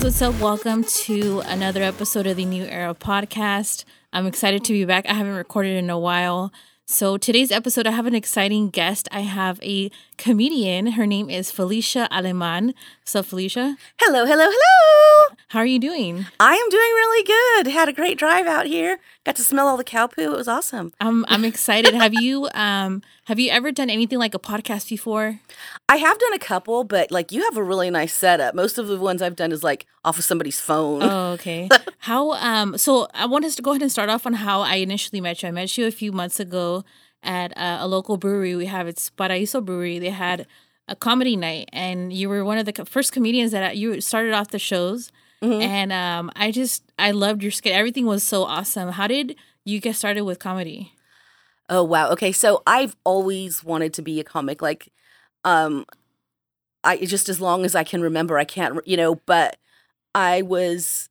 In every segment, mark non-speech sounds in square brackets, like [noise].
Guys, what's up? Welcome to another episode of the Neu Era podcast. I'm excited to be back. I haven't recorded in a while. So, today's episode, I have an exciting guest. I have a comedian. Her name is Felicia Aleman. Up, Felicia? Hello, hello, hello. How are you doing? I am doing really good. Had a great drive out here. Got to smell all the cow poo. It was awesome. I'm I'm excited. have you [laughs] um have you ever done anything like a podcast before? I have done a couple, but like you have a really nice setup. Most of the ones I've done is like off of somebody's phone. Oh, okay. [laughs] how um so I want us to go ahead and start off on how I initially met you. I met you a few months ago at uh, a local brewery. We have it's Paraíso Brewery. They had a comedy night, and you were one of the first comedians that you started off the shows. Mhm. And um, I just I loved your skit. Everything was so awesome. How did you get started with comedy? Oh wow. Okay, so I've always wanted to be a comic. Like, um, I just as long as I can remember, I can't, you know. But I was,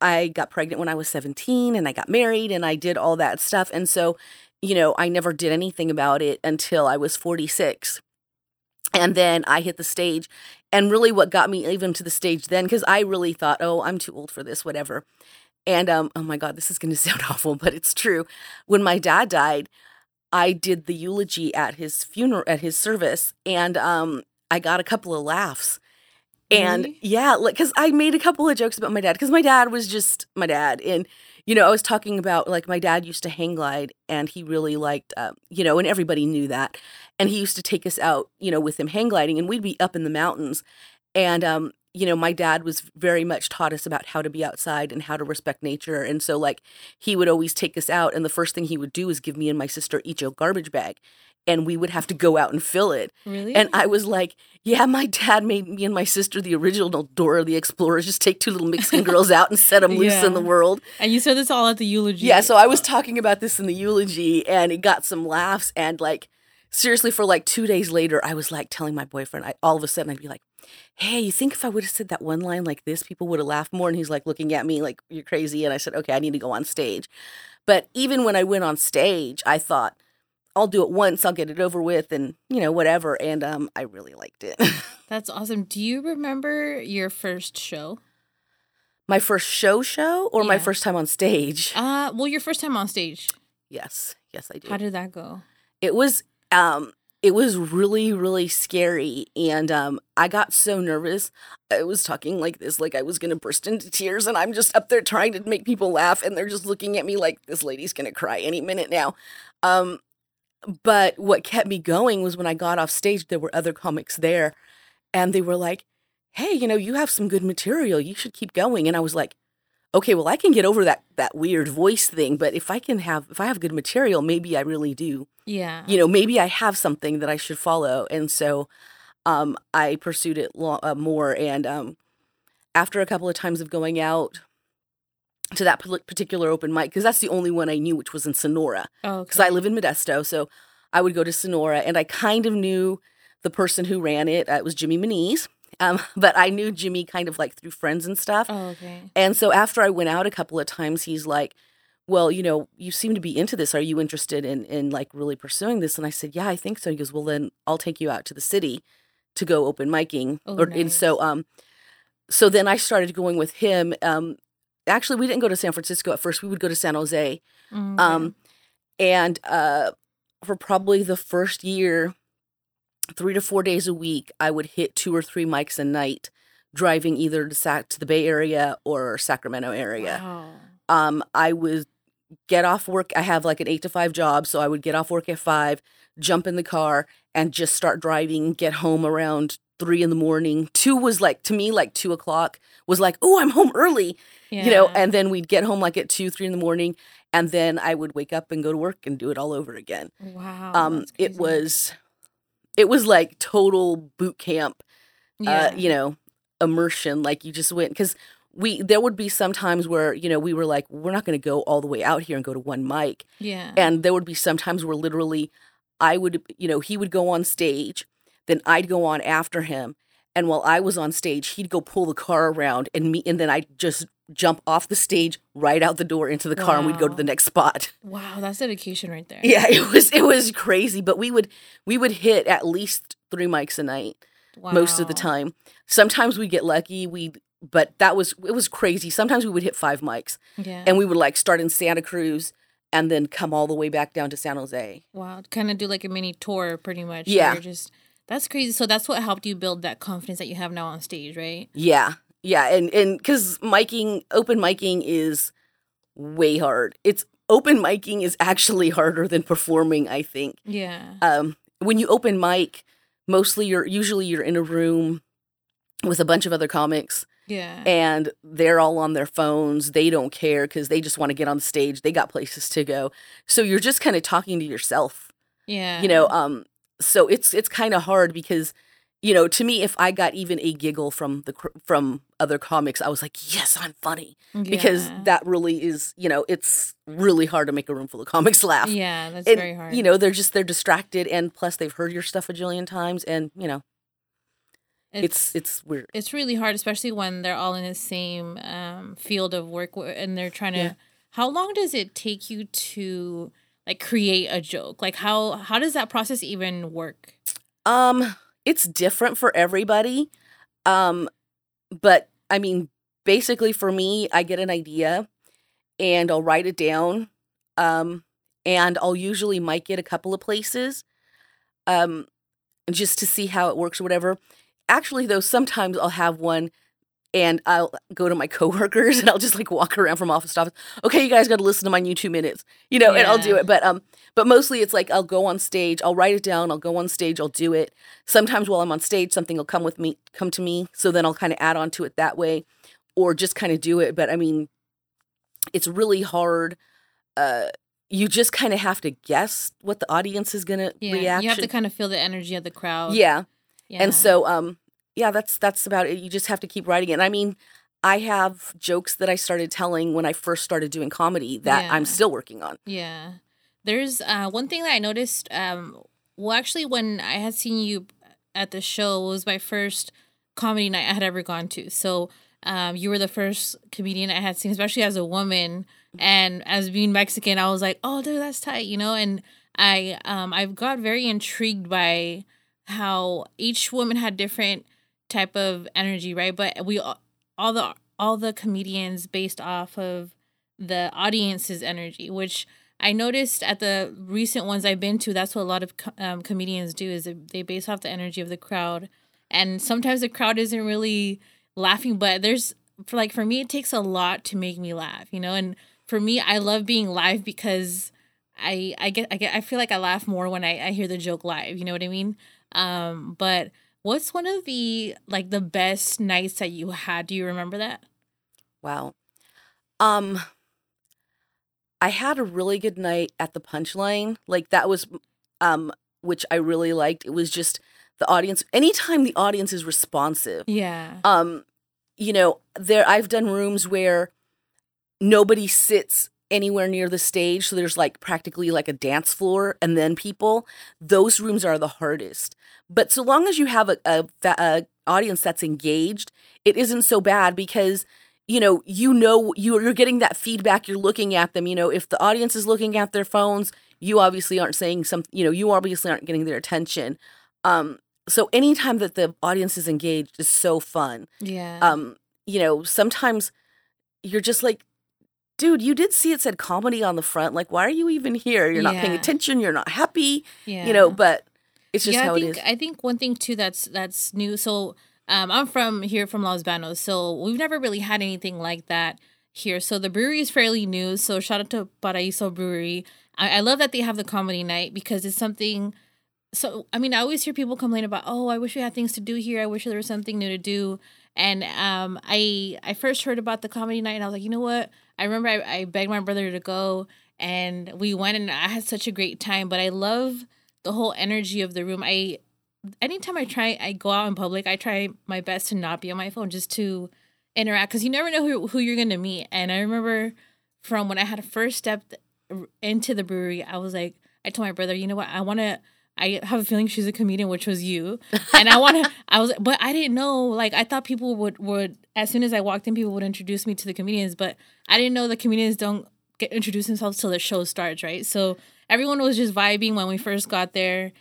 I got pregnant when I was seventeen, and I got married, and I did all that stuff, and so, you know, I never did anything about it until I was forty six, and then I hit the stage, and really, what got me even to the stage then, because I really thought, oh, I'm too old for this, whatever. And um, oh my God, this is going [laughs] to sound awful, but it's true. When my dad died, I did the eulogy at his funeral at his service and um I got a couple of laughs. And Really? yeah, like cuz I made a couple of jokes about my dad cuz my dad was just my dad and you know, I was talking about like my dad used to hang glide and he really liked uh, you know, and everybody knew that. And he used to take us out, you know, with him hang gliding and we'd be up in the mountains. And um you know, my dad was very much taught us about how to be outside and how to respect nature. And so, like, he would always take us out, and the first thing he would do is give me and my sister each a garbage bag, and we would have to go out and fill it. Really? And I was like, "Yeah, my dad made me and my sister the original Dora the Explorer. Just take two little Mexican [laughs] girls out and set them loose in the world." and you said this all at the eulogy. Yeah, so I was talking about this in the eulogy, and it got some laughs. And like, seriously, for like two days later, I was like telling my boyfriend, I, all of a sudden, I'd be like, "Hey, you think if I would have said that one line like this, people would have laughed more?" And he's like looking at me like, "You're crazy." And I said, "Okay, I need to go on stage." But even when I went on stage, I thought, "I'll do it once, I'll get it over with, and you know, whatever." And um, I really liked it. [laughs] That's awesome. Do you remember your first show? my first show, show, or my first time on stage. Uh, well, your first time on stage. yes, yes, I do. How did that go? it was um it was really really scary and um i got so nervous i was talking like this like i was gonna burst into tears and i'm just up there trying to make people laugh and they're just looking at me like this lady's gonna cry any minute now um but what kept me going was when i got off stage there were other comics there and they were like hey you know you have some good material you should keep going and i was like okay well i can get over that that weird voice thing but if i can have if i have good material maybe i really do Yeah. you know maybe i have something that i should follow and so um i pursued it lo- uh, more and um after a couple of times of going out to that particular open mic because that's the only one i knew which was in sonora Oh, because i live in modesto so i would go to sonora and i kind of knew the person who ran it uh, it was jimmy Moniz. um, [laughs] but i knew jimmy kind of like through friends and stuff Oh, okay. and so after I went out a couple of times, he's like, "Well, you know, you seem to be into this. Are you interested in in like really pursuing this?" And I said, "Yeah, I think so." He goes, "Well, then I'll take you out to the city to go open micing." Oh, or and so um, so then I started going with him. Um, actually, we didn't go to San Francisco at first. We would go to San Jose. Mm, okay. Um, and uh, for probably the first year, three to four days a week, I would hit two or three mics a night, driving either to Sac to the Bay Area or Sacramento area. Wow. Um, I would get off work. I have like an eight to five job, so I would get off work at five, jump in the car, and just start driving. Get home around three in the morning. Two was like to me like two o'clock was like, oh, I'm home early Yeah. you know and then we'd get home like at two three in the morning and then i would wake up and go to work and do it all over again wow. um it was it was like total boot camp Yeah. uh you know immersion like you just went because we there would be some times where you know we were like we're not going to go all the way out here and go to one mic yeah. and there would be some times where literally i would you know he would go on stage then i'd go on after him and while i was on stage he'd go pull the car around and me and then i'd just jump off the stage right out the door into the car and we'd go to the next spot wow, that's dedication right there. yeah [laughs] it was it was crazy but we would we would hit at least three mics a night most of the time sometimes we get lucky we'd but that was it was crazy. Sometimes we would hit five mics, Yeah. and we would like start in Santa Cruz and then come all the way back down to San Jose. wow. Kind of do like a mini tour, pretty much. Yeah. Just that's crazy. So that's what helped you build that confidence that you have now on stage, right? Yeah, yeah, and and because miking, open miking is way hard. It's open miking is actually harder than performing. I think. Yeah. um, when you open mic, mostly you're usually you're in a room with a bunch of other comics Yeah. and they're all on their phones. They don't care because they just want to get on stage. They got places to go. So you're just kind of talking to yourself, yeah. you know. Um, so it's it's kind of hard because, you know, to me, if I got even a giggle from the cr- from other comics, I was like, yes, I'm funny because that really is, you know, it's really hard to make a room full of comics [laughs] laugh Yeah, that's and, very hard. You know, they're just they're distracted, and plus they've heard your stuff a jillion times, and you know, it's it's, weird. it's really hard, especially when they're all in the same um, field of work and they're trying to. Yeah. How long does it take you to like create a joke? Like how how does that process even work? Um, it's different for everybody. Um, but I mean, basically for me, I get an idea, and I'll write it down. Um, and I'll usually mic it a couple of places, um, just to see how it works or whatever. Actually, though, sometimes I'll have one and I'll go to my [laughs] coworkers and I'll just like walk around from office to office. Okay, you guys got to listen to my new two minutes, you know, and I'll do it. But um, but mostly it's like I'll go on stage, I'll write it down, I'll go on stage, I'll do it. Sometimes while I'm on stage, something will come with me, come to me, so then I'll kind of add on to it that way, or just kind of do it. But I mean, it's really hard. Uh, you just kind of have to guess what the audience is gonna Yeah, react. you have to kind of feel the energy of the crowd. yeah. yeah. And so, um, yeah, that's that's about it. You just have to keep writing it. And I mean, I have jokes that I started telling when I first started doing comedy that Yeah. I'm still working on. Yeah. There's uh, one thing that I noticed. Um, well, actually, when I had seen you at the show, it was my first comedy night I had ever gone to. So um, you were the first comedian I had seen, especially as a woman. And as being Mexican, I was like, oh, dude, that's tight, you know? And I, um, I got very intrigued by how each woman had different type of energy, right? But we all all the all the comedians based off of the audience's energy, which I noticed at the recent ones I've been to. That's what a lot of um, comedians do is they base off the energy of the crowd, and sometimes the crowd isn't really laughing, but there's for like for me it takes a lot to make me laugh, you know. And for me, I love being live because I I get I get I feel like I laugh more when I I hear the joke live. You know what I mean? Um, but what's one of the like the best nights that you had? Do you remember that? Wow. Um, I had a really good night at the Punchline. Like that was, um, which I really liked. It was just the audience. Anytime the audience is responsive, Yeah. um you know there i've done rooms where nobody sits anywhere near the stage so there's like practically like a dance floor and then people those rooms are the hardest. But so long as you have a, a, a audience that's engaged it isn't so bad because you know you know you- you're getting that feedback you're looking at them you know if the audience is looking at their phones you obviously aren't saying some you know you obviously aren't getting their attention. Um so anytime that the audience is engaged is so fun. Yeah. um you know sometimes you're just like dude you did see it said comedy on the front like why are you even here you're not paying attention you're not happy yeah. you know but it's just yeah, how I think it is I think one thing too that's that's new. So um, I'm from here from Los Banos, so we've never really had anything like that here. So the brewery is fairly new. So shout out to Paraíso Brewery. I, I love that they have the comedy night because it's something. So I mean, I always hear people complain about, oh, I wish we had things to do here. I wish there was something new to do. And um, I I first heard about the comedy night, and I was like, you know what? I remember I, I begged my brother to go, and we went, and I had such a great time. But I love the whole energy of the room. I anytime I try I go out in public, I try my best to not be on my phone just to interact because you never know who, who you're gonna meet. And I remember from when I had first stepped into the brewery, I was like, I told my brother, you know what, I want to. I have a feeling she's a comedian, which was you, and I want to. I was, but I didn't know. Like I thought people would would as soon as I walked in, people would introduce me to the comedians, but I didn't know the comedians don't get introduce themselves till the show starts, right? So everyone was just vibing when we first got there,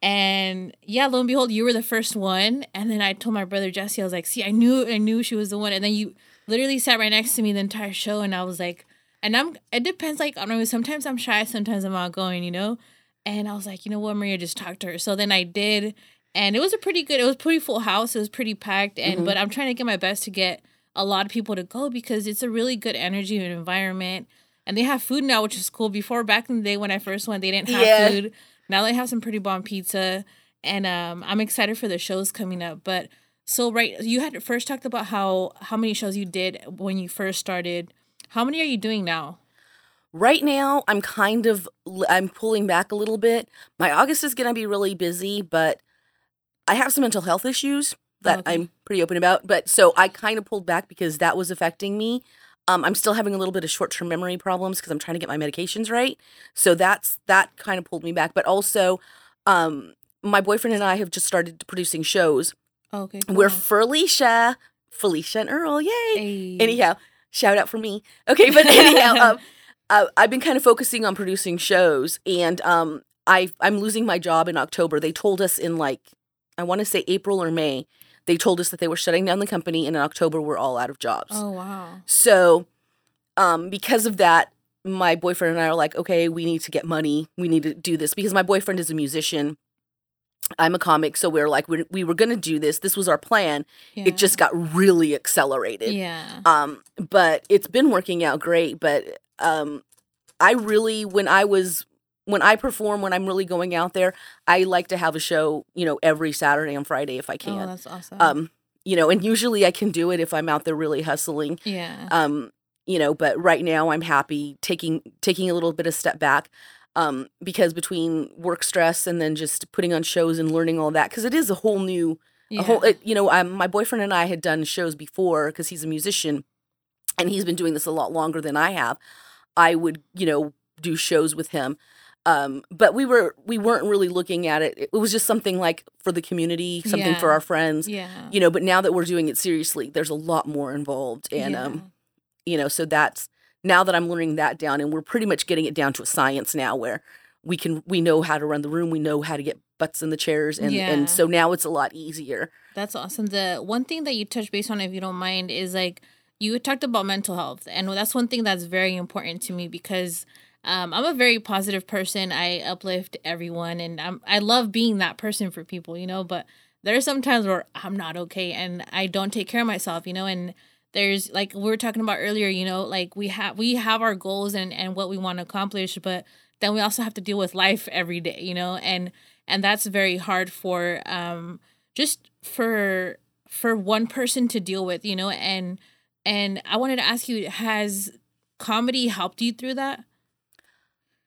And yeah, lo and behold, you were the first one. And then I told my brother Jesse, I was like, see, I knew I knew she was the one. And then you literally sat right next to me the entire show and I was like, and I'm it depends like I don't know, sometimes I'm shy, sometimes I'm outgoing, you know? And I was like, you know what, Maria, just talk to her. So then I did, and it was a pretty good, it was pretty full house. It was pretty packed. And Mhm. but I'm trying to get my best to get a lot of people to go because it's a really good energy and environment. And they have food now, which is cool. Before back in the day when I first went, they didn't have Yeah. food. Now they have some pretty bomb pizza. And um I'm excited for the shows coming up. But so right you had first talked about how how many shows you did when you first started. How many are you doing now? Right now, I'm kind of I'm pulling back a little bit. My August is going to be really busy, but I have some mental health issues that Okay. I'm pretty open about. But so I kind of pulled back because that was affecting me. Um, I'm still having a little bit of short-term memory problems because I'm trying to get my medications right. So that's that kind of pulled me back. But also, um, my boyfriend and I have just started producing shows. Okay. We're cool. Felicia, Felicia and Earl, yay! Hey. anyhow shout out for me okay but [laughs] anyhow um, uh, i've been kind of focusing on producing shows and um, I, i'm losing my job in october they told us in like i want to say april or may they told us that they were shutting down the company and in october we're all out of jobs Oh wow. so um, because of that my boyfriend and i are like okay we need to get money we need to do this because my boyfriend is a musician i'm a comic so we're like we we were going to do this this was our plan Yeah. it just got really accelerated Yeah. um, but it's been working out great. But um, I really, when I was, when I perform, when I'm really going out there, I like to have a show, you know, every Saturday and Friday if I Oh, can. that's awesome. um, you know, and usually I can do it if I'm out there really hustling. yeah. Um, you know, but right now I'm happy taking taking a little bit of step back. Um, because between work stress and then just putting on shows and learning all that, because it is a whole new yeah. a whole it, you know um, my boyfriend and i had done shows before because he's a musician and he's been doing this a lot longer than i have i would you know do shows with him um, but we were we weren't really looking at it it was just something like for the community something for our friends yeah. you know but now that we're doing it seriously there's a lot more involved and yeah. um you know so that's now that i'm learning that down and we're pretty much getting it down to a science now where we can we know how to run the room we know how to get butts in the chairs and Yeah. and so now it's a lot easier That's awesome. The one thing that you touched base on, if you don't mind, is like you talked about mental health, and that's one thing that's very important to me because um, I'm a very positive person. I uplift everyone, and I'm I love being that person for people, you know. But there are some times where I'm not okay, and I don't take care of myself, you know. And there's like we were talking about earlier, you know, like we have we have our goals and and what we want to accomplish, but then we also have to deal with life every day, you know, and and that's very hard for um just for for one person to deal with you know and and i wanted to ask you has comedy helped you through that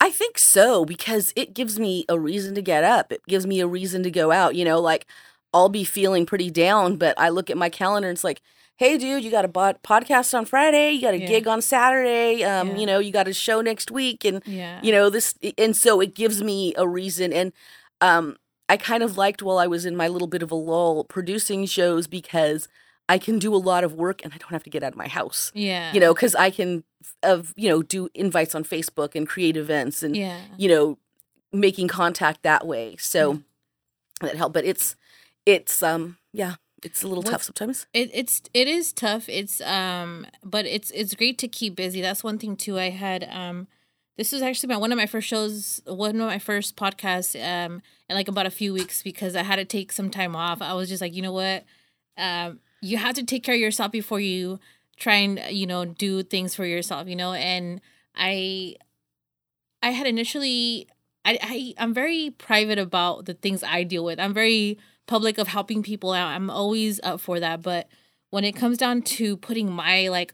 I think so because it gives me a reason to get up. It gives me a reason to go out. You know, like I'll be feeling pretty down, but I look at my calendar and it's like, hey, dude, you got a bod- podcast on Friday, you got a Yeah. gig on Saturday, um, Yeah. you know, you got a show next week, and yeah you know this, and so it gives me a reason. And um, I kind of liked while I was in my little bit of a lull producing shows because I can do a lot of work and I don't have to get out of my house. Yeah. You know because i can of you know do invites on facebook and create events and yeah. you know making contact that way. So that helped but it's it's um yeah it's a little tough sometimes. It, it's it is tough. It's um but it's it's great to keep busy. That's one thing too i had um this was actually my one of my first shows one of my first podcasts um in like about a few weeks because i had to take some time off. I was just like you know what? Um you have to take care of yourself before you try and you know do things for yourself you know? And i i had initially I, I i'm very private about the things i deal with. I'm very public of helping people out. I'm always up for that. But when it comes down to putting my like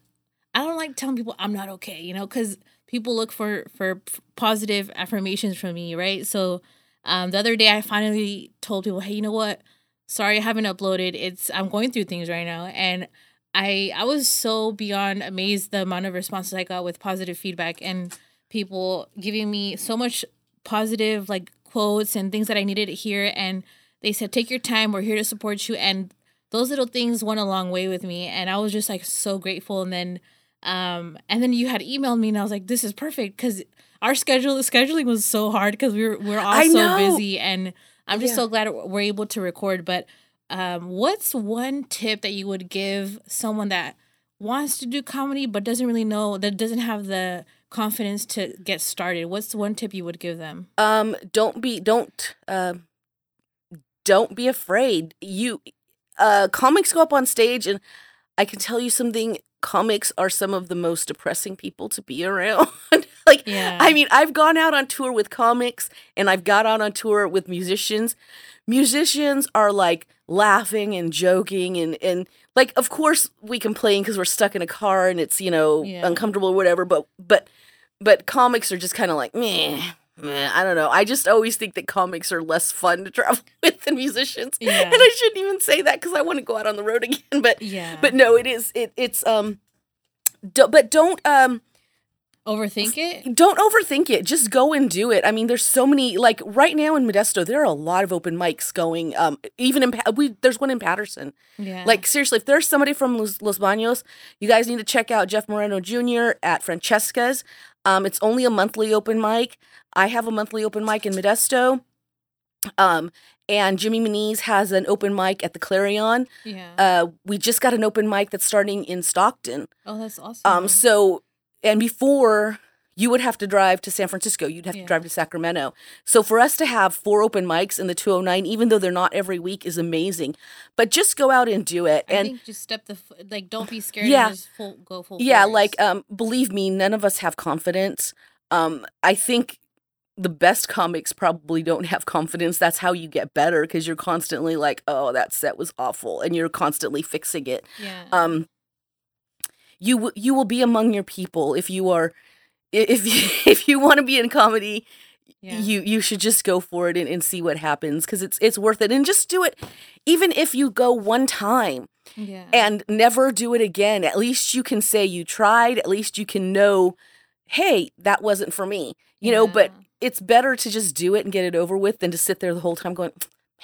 i don't like telling people i'm not okay you know? Because people look for for positive affirmations from me right? So um the other day i finally told people hey you know what sorry i haven't uploaded it's i'm going through things right now and i i was so beyond amazed the amount of responses i got with positive feedback and people giving me so much positive like quotes and things that i needed to hear and they said take your time we're here to support you and those little things went a long way with me and i was just like so grateful and then um and then you had emailed me and i was like this is perfect because our schedule the scheduling was so hard because we were we we're all so busy and I'm just Yeah. so glad we're able to record. But um, what's one tip that you would give someone that wants to do comedy but doesn't really know that doesn't have the confidence to get started? What's one tip you would give them? um don't be don't um don't be afraid you uh comics go up on stage and i can tell you something comics are some of the most depressing people to be around [laughs] like Yeah. i mean i've gone out on tour with comics and i've got out on tour with musicians musicians are like laughing and joking and and like of course we complain because we're stuck in a car and it's you know Yeah. uncomfortable or whatever but but but comics are just kind of like meh, meh i don't know i just always think that comics are less fun to travel [laughs] with than musicians Yeah. and i shouldn't even say that because i want to go out on the road [laughs] again but Yeah. but no it is it it's um do, but don't um Overthink it? don't overthink it. Just go and do it. I mean, there's so many. Like right now in Modesto, there are a lot of open mics going. Um, even in we there's one in Patterson. Yeah. Like seriously, if there's somebody from Los, Los Baños, you guys need to check out Jeff Moreno Jr. at Francesca's. Um, it's only a monthly open mic. I have a monthly open mic in Modesto. Um, and Jimmy Moniz has an open mic at the Clarion. yeah. Uh, we just got an open mic that's starting in Stockton. oh, that's awesome. Um, so and before you would have to drive to San Francisco, you'd have Yeah. to drive to Sacramento. So for us to have four open mics in the 209, even though they're not every week, is amazing. But just go out and do it. I and think just step the like. Don't be scared. Yeah. And just full, go full. yeah, force. like um, believe me, none of us have confidence. Um, I think the best comics probably don't have confidence. That's how you get better because you're constantly like, oh, that set was awful, and you're constantly fixing it. yeah. um you w- you will be among your people if you are if you, [laughs] if you want to be in comedy yeah. you you should just go for it and, and see what happens because it's it's worth it and just do it even if you go one time yeah. and never do it again at least you can say you tried at least you can know hey that wasn't for me you know but it's better to just do it and get it over with than to sit there the whole time going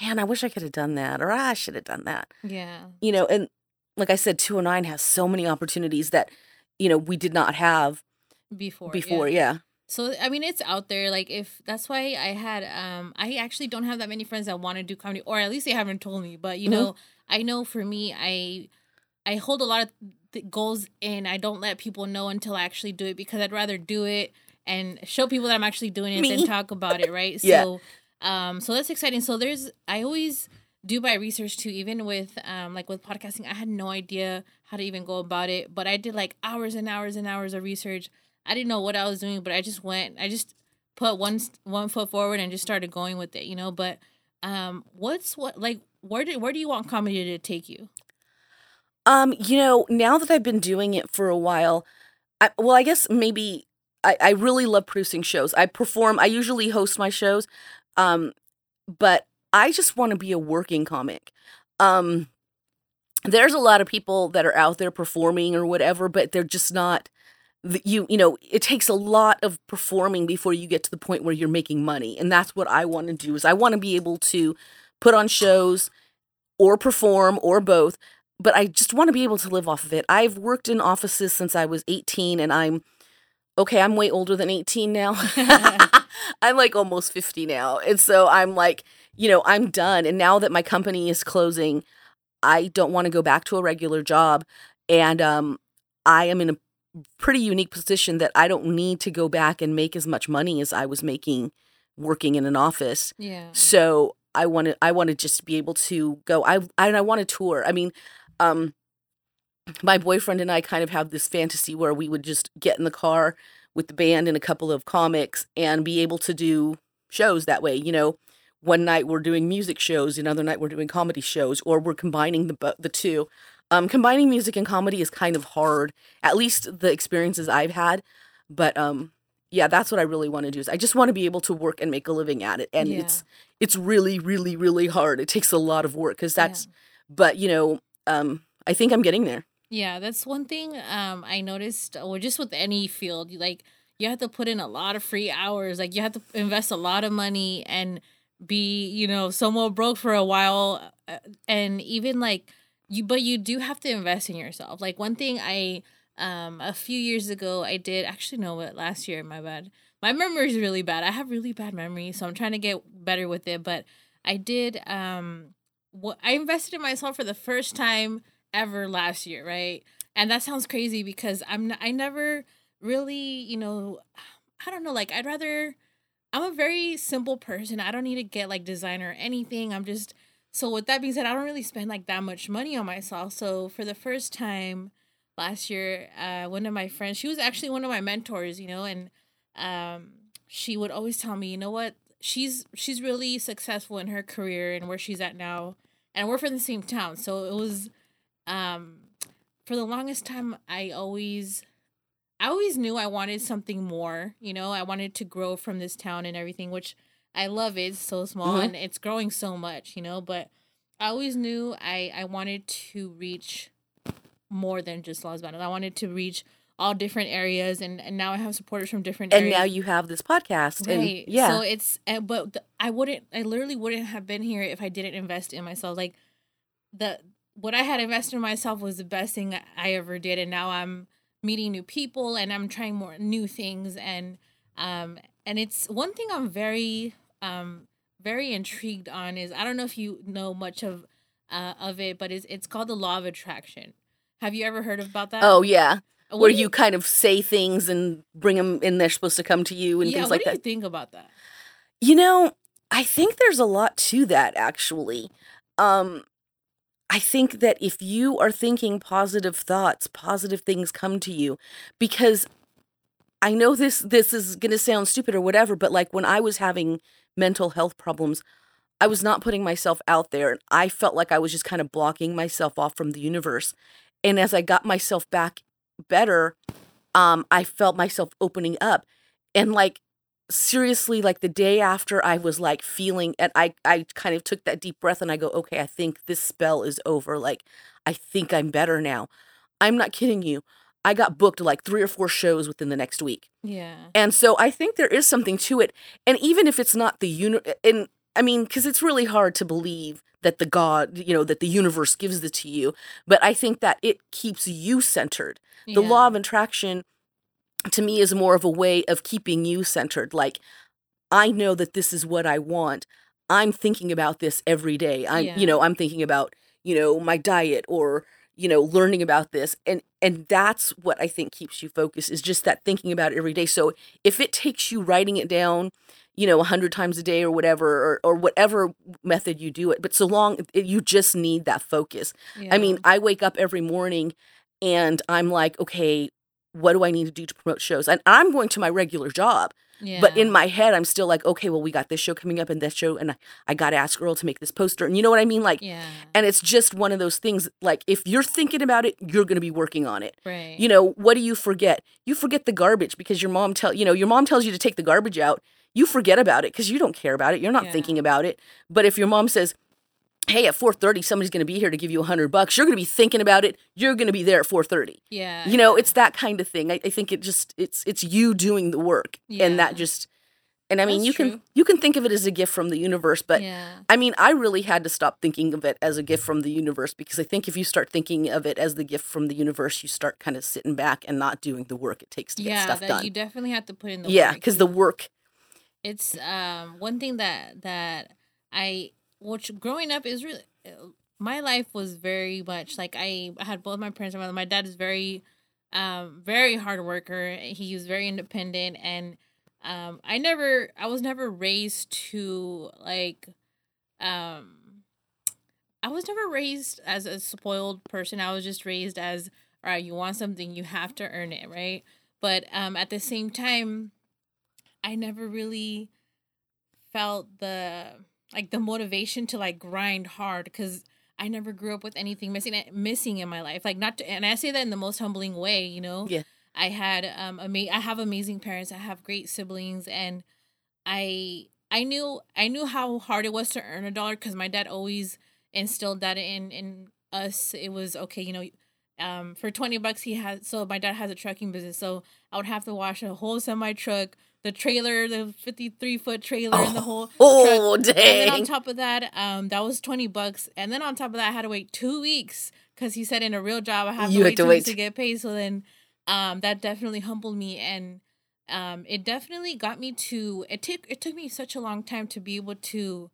man i wish i could have done that or "Ah, i should have done that yeah. you know, and like I said, 209 has so many opportunities that, you know, we did not have Before. before. Yeah. Yeah. So I mean, it's out there. Like if that's why I had um, I actually don't have that many friends that want to do comedy, or at least they haven't told me. But you Mhm. know, I know for me, I I hold a lot of th- goals and I don't let people know until I actually do it because I'd rather do it and show people that I'm actually doing it Me. than talk about it, right? [laughs] Yeah. So um so that's exciting. So there's I always do my research too, even with um like with podcasting, I had no idea how to even go about it. But I did like hours and hours and hours of research. I didn't know what I was doing, but I just went I just put one one foot forward and just started going with it, you know. But um what's what like where do where do you want comedy to take you? Um, you know, now that I've been doing it for a while, I, well, I guess maybe I, I really love producing shows. I perform, I usually host my shows, um, but I just want to be a working comic. Um, there's a lot of people that are out there performing or whatever, but they're just not. You you know, it takes a lot of performing before you get to the point where you're making money, and that's what I want to do. Is I want to be able to put on shows or perform or both but I just want to be able to live off of it. I've worked in offices since I was 18 and I'm okay, I'm way older than 18 now. [laughs] I'm like almost 50 now. And so I'm like, you know, I'm done and now that my company is closing, I don't want to go back to a regular job and um I am in a pretty unique position that I don't need to go back and make as much money as I was making working in an office. Yeah. So I want to I want to just be able to go I and I want to tour. I mean, um my boyfriend and I kind of have this fantasy where we would just get in the car with the band and a couple of comics and be able to do shows that way, you know. One night we're doing music shows, another night we're doing comedy shows or we're combining the the two. Um combining music and comedy is kind of hard, at least the experiences I've had, but um yeah, that's what I really want to do. Is I just want to be able to work and make a living at it, and Yeah. it's it's really, really, really hard. It takes a lot of work because Yeah. that's. But you know, um, I think I'm getting there. Yeah, that's one thing um I noticed or just with any field, like you have to put in a lot of free hours. Like you have to invest a lot of money and be, you know, somewhat broke for a while uh, and even like you but you do have to invest in yourself. Like one thing I um a few years ago I did actually no what last year my bad. My memory is really bad. I have really bad memory, so I'm trying to get better with it, but I did um what I invested in myself for the first time ever last year, right? And that sounds crazy because I'm n- I never really, you know, I don't know, like I'd rather I'm a very simple person. I don't need to get like designer or anything. I'm just so with that being said, I don't really spend like that much money on myself. So for the first time last year, uh one of my friends, she was actually one of my mentors, you know, and um she would always tell me, you know what, she's she's really successful in her career and where she's at now and we're from the same town so it was um for the longest time i always i always knew i wanted something more you know i wanted to grow from this town and everything which i love it it's so small Mhm. and it's growing so much you know but i always knew i i wanted to reach more than just los Banos. i wanted to reach all different areas and, and now i have supporters from different And areas now you have this podcast. And Right. yeah. So it's, uh, but I wouldn't, I literally wouldn't have been here if I didn't invest in myself. Like the, what I had invested in myself was the best thing I ever did. And now I'm meeting new people and I'm trying more new things. And, um, and it's one thing I'm very, um, very intrigued on is I don't know if you know much of, uh, of it, but it's, it's called the law of attraction. Have you ever heard about that? oh, yeah. What Where do you kind of say things and bring them and they're supposed to come to you and yeah, things what like do that. you think about that? You know, I think there's a lot to that actually. Um I think that if you are thinking positive thoughts, positive things come to you because I know this this is going to sound stupid or whatever, but like when I was having mental health problems, I was not putting myself out there and I felt like I was just kind of blocking myself off from the universe. And as I got myself back better, um I felt myself opening up. And like seriously like the day after I was like feeling and I I kind of took that deep breath and I go, "Okay, I think this spell is over. Like I think I'm better now." I'm not kidding you. I got booked like 3 or 4 shows within the next week. Yeah. And so I think there is something to it. And even if it's not the uni and I mean, because it's really hard to believe that the God, you know, that the universe gives it to you. But I think that it keeps you centered. The law of attraction to me is more of a way of keeping you centered. Like, I know that this is what I want. I'm thinking about this every day. I, Yeah. you know, I'm thinking about, you know, my diet or, you know, learning about this. And and that's what I think keeps you focused is just that thinking about it every day. So if it takes you writing it down, you know, a hundred times a day or whatever, or, or whatever method you do it, but so long it, you just need that focus. I mean, I wake up every morning and I'm like, okay, what do I need to do to promote shows? And I'm going to my regular job, yeah. but in my head, I'm still like, okay, well, we got this show coming up and this show, and I, I got to ask Earl to make this poster. And you know what I mean? Like, yeah, and it's just one of those things. Like, if you're thinking about it, you're going to be working on it. right. You know, what do you forget? You forget the garbage because your mom tell you know your mom tells you to take the garbage out. You forget about it because you don't care about it. You're not Yeah. thinking about it. But if your mom says, "Hey, at 4:30, somebody's going to be here to give you a hundred bucks," you're going to be thinking about it. You're going to be there at 4:30. yeah, You know, it's that kind of thing. I, I think it just it's it's you doing the work, and that just and I mean That's you true. can you can think of it as a gift from the universe, but yeah, I mean, I really had to stop thinking of it as a gift from the universe because I think if you start thinking of it as the gift from the universe, you start kind of sitting back and not doing the work it takes to get stuff That done. you definitely have to put in the yeah, because the work. it's um one thing that that I which growing up is really my life was very much like I had both my parents and my my dad is very um very hard worker. He was very independent and um I never I was never raised to like um I was never raised as a spoiled person. I was just raised as all right you want something you have to earn it right? But um at the same time I never really felt the like the motivation to like grind hard because I never grew up with anything missing missing in my life. Like not to, and I say that in the most humbling way, you know. Yeah. I had um ama- I have amazing parents. I have great siblings and I I knew I knew how hard it was to earn a dollar cuz my dad always instilled that in in us. It was okay, you know, um for 20 bucks he had so my dad has a trucking business. So I would have to wash a whole semi truck, the trailer, the 53 foot trailer and the whole truck. Oh And then on top of that, um, that was twenty bucks. And then on top of that, I had to wait two weeks because he said in a real job I have to You wait to two weeks wait. to get paid. So then, um, that definitely humbled me, and um, it definitely got me to. It took it took me such a long time to be able to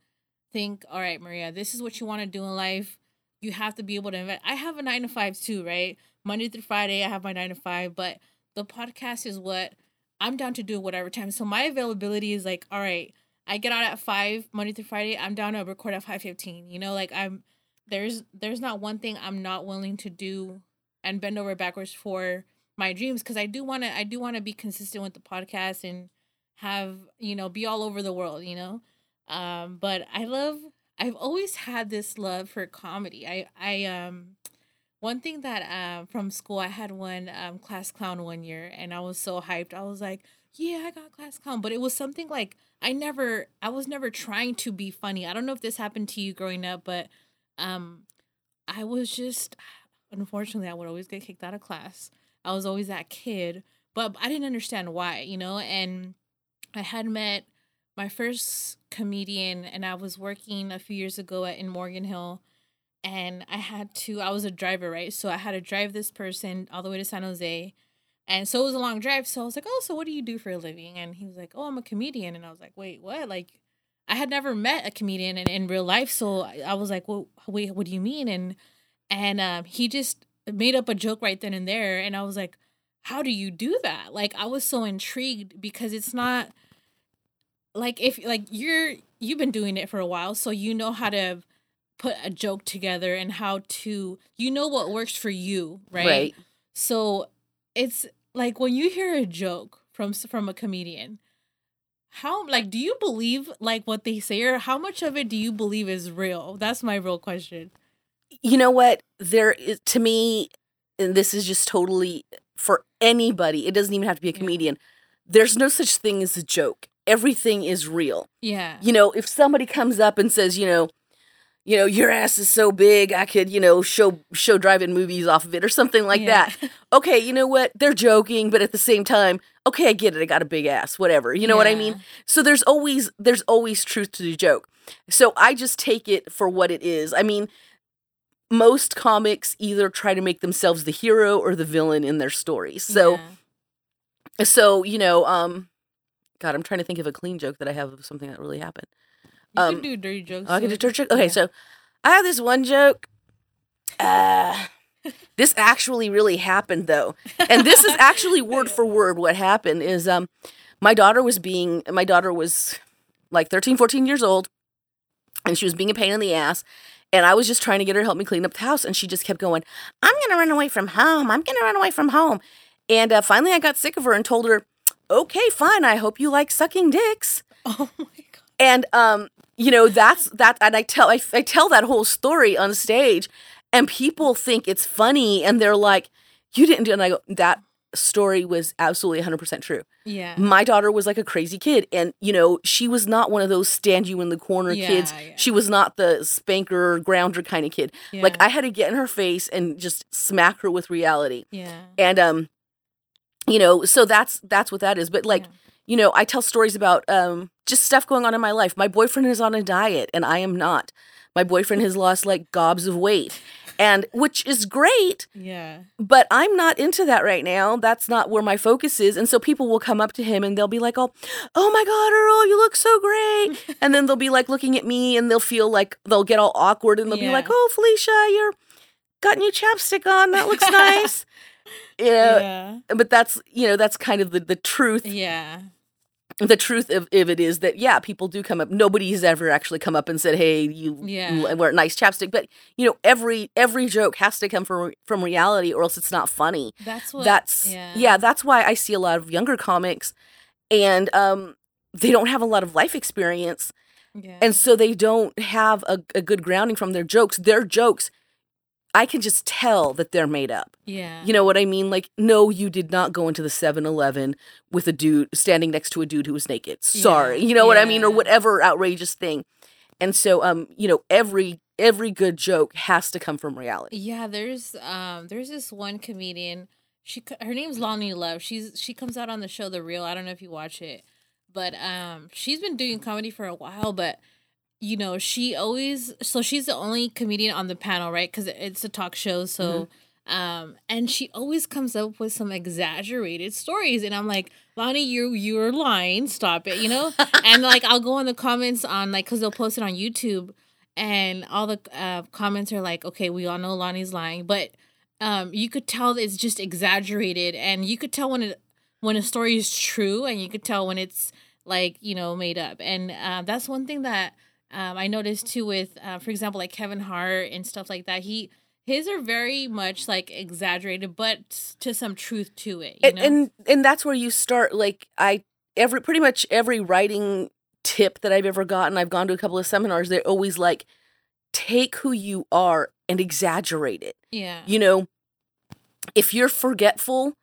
think, all right, Maria, this is what you want to do in life. You have to be able to invest. I have a nine to five too, right? Monday through Friday, I have my nine to five, but the podcast is what I'm down to do whatever time. So my availability is like, all right, I get out at five Monday through Friday. I'm down to record at five fifteen. You know, like I'm there's there's not one thing I'm not willing to do and bend over backwards for my dreams because I do want to I do want to be consistent with the podcast and have you know be all over the world. You know, um, but I love I've always had this love for comedy. I I um one thing that um from school I had one um class clown one year and I was so hyped. I was like, yeah, I got class clown, but it was something like I never I was never trying to be funny. I don't know if this happened to you growing up, but um I was just [sighs] unfortunately I would always get kicked out of class. I was always that kid, but I didn't understand why, you know, and I had met my first comedian and I was working a few years ago at in Morgan Hill and I had to I was a driver, right? So I had to drive this person all the way to San Jose. And so it was a long drive. So I was like, "Oh, so what do you do for a living?" And he was like, "Oh, I'm a comedian." And I was like, "Wait, what?" Like I had never met a comedian in, in real life, so I was like, "Well, wait, what do you mean?" And and um, he just made up a joke right then and there, and I was like, "How do you do that?" Like I was so intrigued because it's not like if like you're you've been doing it for a while so you know how to put a joke together and how to you know what works for you right, Right. so it's like when you hear a joke from from a comedian how like do you believe like what they say or how much of it do you believe is real? That's my real question. You know what? There is to me and this is just totally for anybody it doesn't even have to be a Yeah. comedian there's no such thing as a joke. Everything is real. Yeah. You know if somebody comes up and says you know you know your ass is so big i could you know show show driving movies off of it or something like Yeah. that. Okay you know what? They're joking but at the same time okay i get it i got a big ass whatever you know what i mean? So there's always there's always truth to the joke. So i just take it for what it is. I mean most comics either try to make themselves the hero or the villain in their stories so Yeah. so you know um god i'm trying to think of a clean joke that i have of something that really happened you um, can do dirty jokes Oh, I can do church joke? Okay, Yeah. so I have this one joke. Uh, this actually really happened though, and this is actually word for word what happened. Is um, my daughter was being my daughter was like 13, 14 years old, and she was being a pain in the ass. And I was just trying to get her to help me clean up the house, and she just kept going, "I'm gonna run away from home. I'm gonna run away from home." And uh, finally, I got sick of her and told her, "Okay, fine. I hope you like sucking dicks." [laughs] oh my god and um you know that's that and i tell I, I tell that whole story on stage and people think it's funny and they're like you didn't do it and i go that story was absolutely 100% true. Yeah. My daughter was like a crazy kid and you know she was not one of those stand you in the corner Yeah, kids. yeah. she was not the spanker grounder kind of kid. Yeah. like i had to get in her face and just smack her with reality. Yeah. And um you know so that's that's what that is. But like. You know i tell stories about um just stuff going on in my life. My boyfriend is on a diet and i am not. My boyfriend has lost like gobs of weight and which is great yeah. but i'm not into that right now. That's not where my focus is and so people will come up to him and they'll be like oh oh my god earl you look so great. [laughs] And then they'll be like looking at me and they'll feel like they'll get all awkward and they'll be like oh felicia you're got new chapstick on. That looks [laughs] nice. You know yeah. But that's you know that's kind of the, the truth. Yeah the truth of, of it is that yeah people do come up nobody's ever actually come up and said hey you Yeah. wear nice chapstick but you know every every joke has to come from from reality or else it's not funny that's what that's yeah yeah. that's why i see a lot of younger comics and um they don't have a lot of life experience yeah and so they don't have a, a good grounding from their jokes their jokes i can just tell that they're made up yeah you know what I mean? Like, no, you did not go into the 7 Eleven with a dude standing next to a dude who was naked. Sorry. Yeah, You know what I mean? Or whatever outrageous thing. And so, um, you know, every every good joke has to come from reality. Yeah, there's um there's this one comedian. She her name's Loni Love. She's she comes out on the show The Real. I don't know if you watch it, but um she's been doing comedy for a while. But you know she always so she's the only comedian on the panel, right? Because it's a talk show. So Um, and she always comes up with some exaggerated stories, and I'm like, Loni, you you're lying. Stop it, you know. [laughs] and like I'll go in the comments on like because they'll post it on YouTube, and all the uh, comments are like, okay, we all know Loni's lying, but um, you could tell it's just exaggerated, and you could tell when it when a story is true, and you could tell when it's like you know made up, and uh, that's one thing that um, I noticed too with, uh, for example, like Kevin Hart and stuff like that. He his are very much like exaggerated, but to some truth to it. and, and and that's where you start. Like I every pretty much every writing tip that I've ever gotten, I've gone to a couple of seminars. They're always like, take who you are and exaggerate it. yeah, You know, if you're forgetful,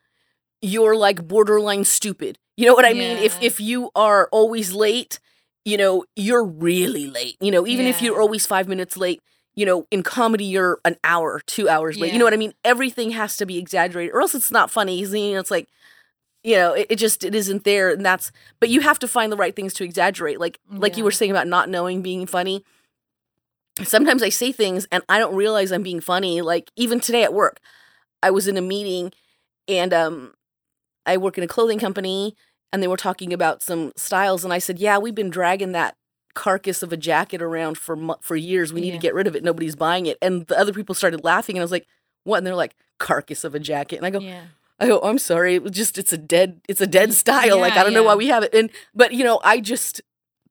you're like borderline stupid. You know what I mean? If if you are always late, you know, you're really late. You know, even if you're always 5 minutes late, you know, in comedy you're an hour, 2 hours late. You know what I mean? Everything has to be exaggerated or else it's not funny. You know, it's like you know, it, it just it isn't there and that's but you have to find the right things to exaggerate. Like like you were saying about not knowing being funny. Sometimes I say things and I don't realize I'm being funny. Like even today at work, I was in a meeting and um I work in a clothing company and they were talking about some styles and I said, "Yeah, we've been dragging that carcass of a jacket around for for years. We need Yeah. to get rid of it. Nobody's buying it." And the other people started laughing and I was like, "What?" And they're like, "Carcass of a jacket." And I go, yeah, I go, I'm sorry. It was just it's a dead it's a dead style. like I don't know why we have it. And but you know, I just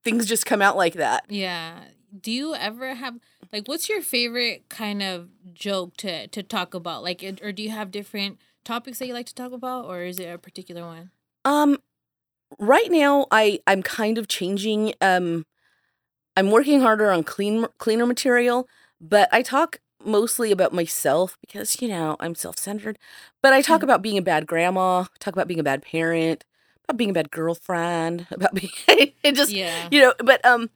things just come out like that. yeah. Do you ever have like what's your favorite kind of joke to to talk about? Like, or do you have different topics that you like to talk about, or is it a particular one? Um right now I I'm kind of changing um I'm working harder on clean cleaner material, but I talk mostly about myself because you know, I'm self-centered. But I talk Mhm. about being a bad grandma, talk about being a bad parent, about being a bad girlfriend, [laughs] about being it just Yeah, you know but um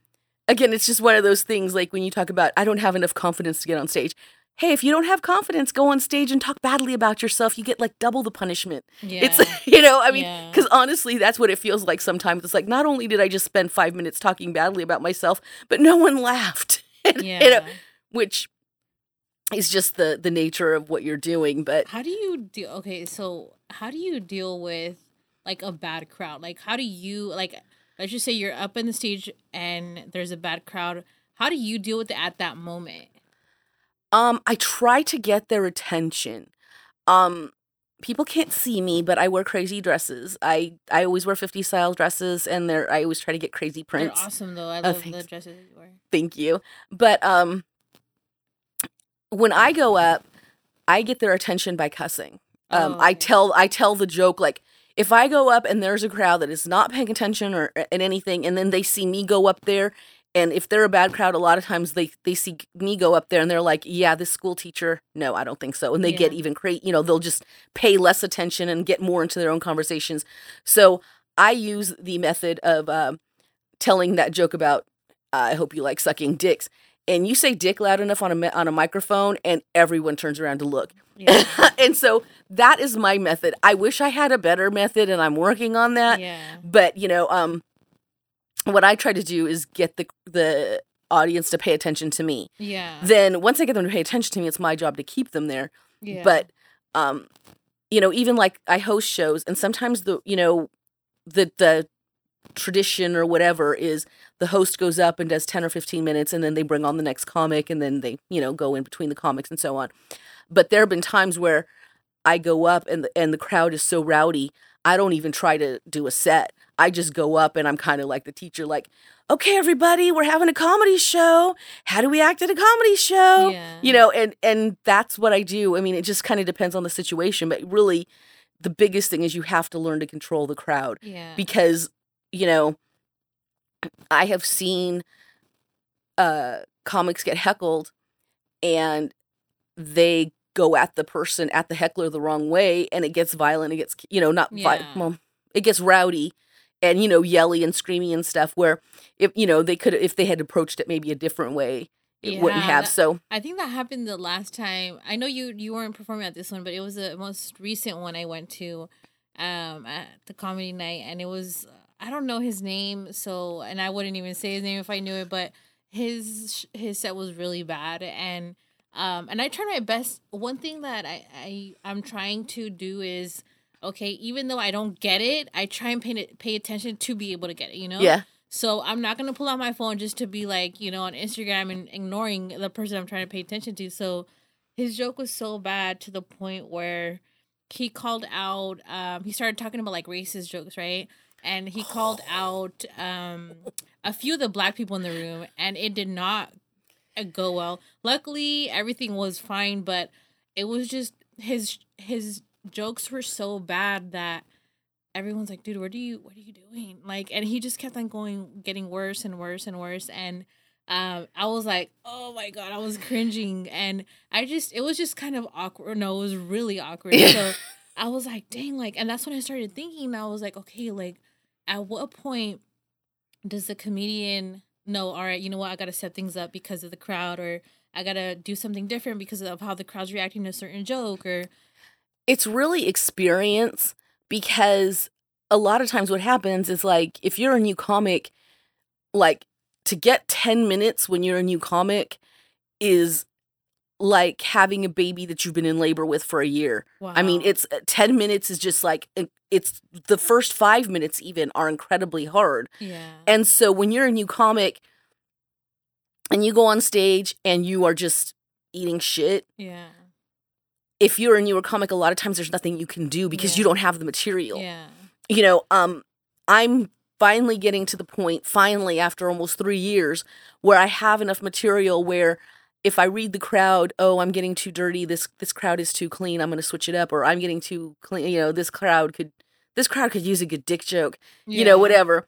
again it's just one of those things like when you talk about i don't have enough confidence to get on stage hey if you don't have confidence go on stage and talk badly about yourself you get like double the punishment yeah, it's [laughs] you know i mean Yeah. because honestly that's what it feels like sometimes it's like not only did i just spend five minutes talking badly about myself but no one laughed [laughs] And, yeah. you know which is just the the nature of what you're doing but How do you deal? Okay, so how do you deal with like a bad crowd? Like, how do you like? Let's just say you're up in the stage and there's a bad crowd. How do you deal with it at that moment? Um, I try to get their attention. Um, people can't see me, but I wear crazy dresses. I I always wear 50 style dresses and they're I always try to get crazy They're prints. awesome though. I Oh, love the dresses you wear. Thank you. But um when I go up, I get their attention by cussing. Um I Oh. tell I tell the joke like if I go up and there's a crowd that is not paying attention or and anything and then they see me go up there and if they're a bad crowd a lot of times they they see me go up there and they're like yeah this school teacher no i don't think so. And they get even cra- you know they'll just pay less attention and get more into their own conversations. So i use the method of um, telling that joke about uh, i hope you like sucking dicks. And you say dick loud enough on a on a microphone and everyone turns around to look. Yeah. [laughs] and so that is my method. I wish i had a better method and i'm working on that yeah. but you know um what i try to do is get the the audience to pay attention to me Yeah. then once i get them to pay attention to me it's my job to keep them there yeah. but um you know even like i host shows and sometimes the you know the the tradition or whatever is the host goes up and does 10 or 15 minutes and then they bring on the next comic and then they you know go in between the comics and so on but there have been times where i go up and the, and the crowd is so rowdy i don't even try to do a set i just go up and i'm kind of like the teacher like okay everybody we're having a comedy show how do we act at a comedy show Yeah. you know and and that's what i do i mean it just kind of depends on the situation but really the biggest thing is you have to learn to control the crowd yeah. because you know i have seen uh comics get heckled and they go at the person at the heckler the wrong way and it gets violent it gets you know not vi- well it gets rowdy and you know yelly and screamy and stuff where if you know they could if they had approached it maybe a different way it wouldn't have that- so I think that happened the last time. I know you you weren't performing at this one, but it was the most recent one I went to um at the comedy night and it was I don't know his name, so and I wouldn't even say his name if I knew it, but his his set was really bad and Um, and I tried my best. One thing that I, I I'm trying to do is okay, even though I don't get it, I try and pay pay attention to be able to get it. You know. Yeah. So I'm not gonna pull out my phone just to be like, you know, on Instagram and ignoring the person I'm trying to pay attention to. So his joke was so bad to the point where he called out um he started talking about like racist jokes, right? And he called [sighs] out um a few of the black people in the room and it did not uh, go well. Luckily everything was fine, but it was just his his jokes were so bad that everyone's like, dude, what are you what are you doing? Like and he just kept on going getting worse and worse and worse and um I was like, oh my god, I was cringing and I just it was just kind of awkward. No, it was really awkward. So I was like, dang, like and that's when I started thinking I was like, okay, like at what point does the comedian know, all right, you know what, I gotta set things up because of the crowd or I gotta do something different because of how the crowd's reacting to a certain joke or it's really experience because a lot of times what happens is like if you're a new comic like to get 10 minutes when you're a new comic is like having a baby that you've been in labor with for a year. wow. I mean, it's uh, 10 minutes is just like it's the first 5 minutes even are incredibly hard. yeah. And so when you're a new comic and you go on stage and you are just eating shit, yeah. If you're a newer comic, a lot of times there's nothing you can do because you don't have the material. Yeah. You know, um, I'm finally getting to the point, finally, after almost three years, where I have enough material where if I read the crowd, oh, I'm getting too dirty, this this crowd is too clean, I'm gonna switch it up, or I'm getting too clean, you know, this crowd could this crowd could use a good dick joke, you know, whatever.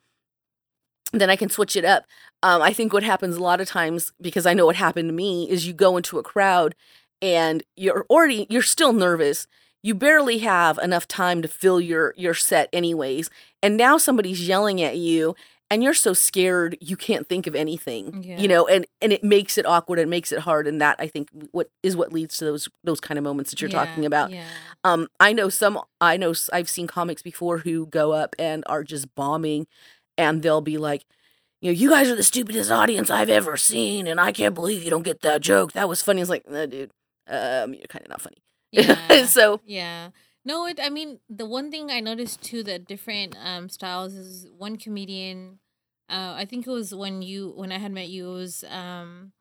Then I can switch it up. Um, I think what happens a lot of times, because I know what happened to me, is you go into a crowd and you're already you're still nervous. You barely have enough time to fill your your set anyways. And now somebody's yelling at you and you're so scared you can't think of anything. Yeah. You know, and and it makes it awkward and makes it hard and that I think what is what leads to those those kind of moments that you're Yeah, talking about. Yeah. Um, I know some. I know i've seen comics before who go up and are just bombing, and they'll be like, you know, you guys are the stupidest audience I've ever seen, and I can't believe you don't get that joke. That was funny. It's like, no, dude, um, you're kind of not funny. [laughs] Yeah. so Yeah. No, it I mean the one thing I noticed too that different um styles is one comedian uh I think it was when you when I had met you it was um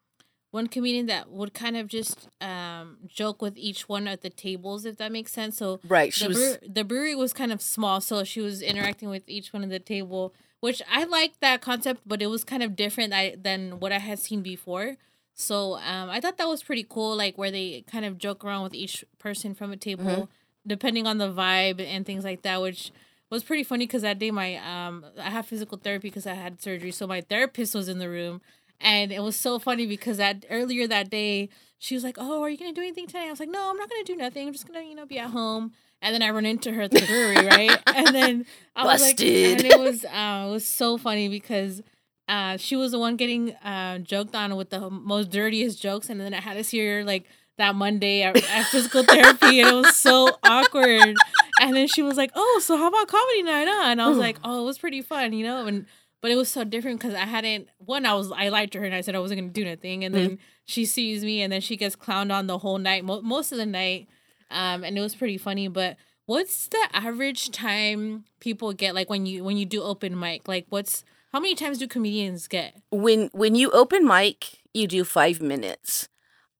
one comedian that would kind of just um joke with each one at the tables if that makes sense. So right, she the, was. brew- the brewery was kind of small, so she was interacting with each one of the table, which I liked that concept, but it was kind of different I, than what I had seen before. So um, I thought that was pretty cool, like where they kind of joke around with each person from a table, Mhm. depending on the vibe and things like that, which was pretty funny because that day my um I have physical therapy because I had surgery, so my therapist was in the room, and it was so funny because that earlier that day she was like, "Oh, are you gonna do anything today?" I was like, "No, I'm not gonna do nothing. I'm just gonna you know be at home." And then I run into her at the brewery, right? And then I was like, and it was uh, it was so funny because uh, she was the one getting uh, joked on with the most dirtiest jokes, and then I had to see her like that Monday at, at physical therapy, and it was so [laughs] awkward. And then she was like, "Oh, so how about comedy night?" Huh? And I was like, "Oh, it was pretty fun, you know." And but it was so different because I hadn't one. I was I lied to her and I said I wasn't gonna do nothing, and then she sees me, and then she gets clowned on the whole night, mo- most of the night, um, and it was pretty funny. But what's the average time people get like when you when you do open mic? Like, what's how many times do comedians get? when when you open mic, you do five minutes.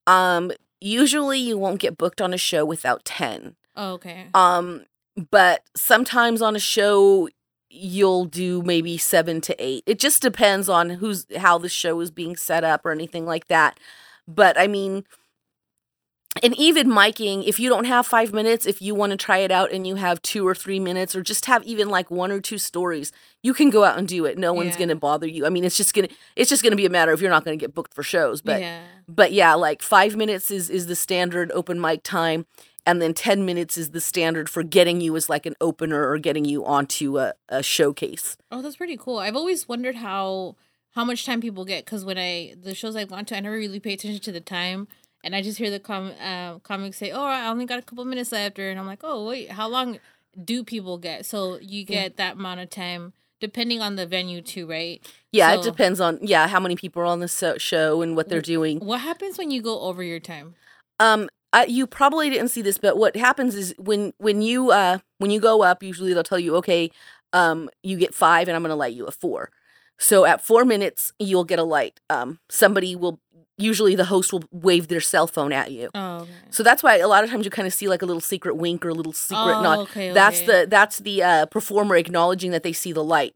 Um, usually you won't get booked on a show without ten. Oh, okay. Um, but sometimes on a show you'll do maybe seven to eight. It just depends on who's how the show is being set up or anything like that. But I mean, and even miking, if you don't have five minutes, if you want to try it out and you have two or three minutes, or just have even like one or two stories, you can go out and do it. No one's Yeah. gonna bother you. I mean, it's just gonna it's just gonna be a matter of you're not gonna get booked for shows. But yeah. but yeah, like five minutes is is the standard open mic time, and then ten minutes is the standard for getting you as like an opener or getting you onto a, a showcase. Oh, that's pretty cool. I've always wondered how how much time people get because when I the shows I've gone to, I never really pay attention to the time, and I just hear the com uh, comics say, "Oh, I only got a couple minutes left," and I'm like, "Oh, wait, how long do people get?" So you get that amount of time. depending on the venue too, right? Yeah, So- it depends on yeah how many people are on the so- show and what they're doing. What happens when you go over your time? Um, I, you probably didn't see this, but what happens is when when you uh when you go up, usually they'll tell you, okay, um, you get five, and I'm gonna light you a four. So at four minutes, you'll get a light. Um, somebody will usually the host will wave their cell phone at you. Oh, okay. So that's why a lot of times you kind of see like a little secret wink or a little secret oh, nod. okay, That's okay. the that's the uh, performer acknowledging that they see the light.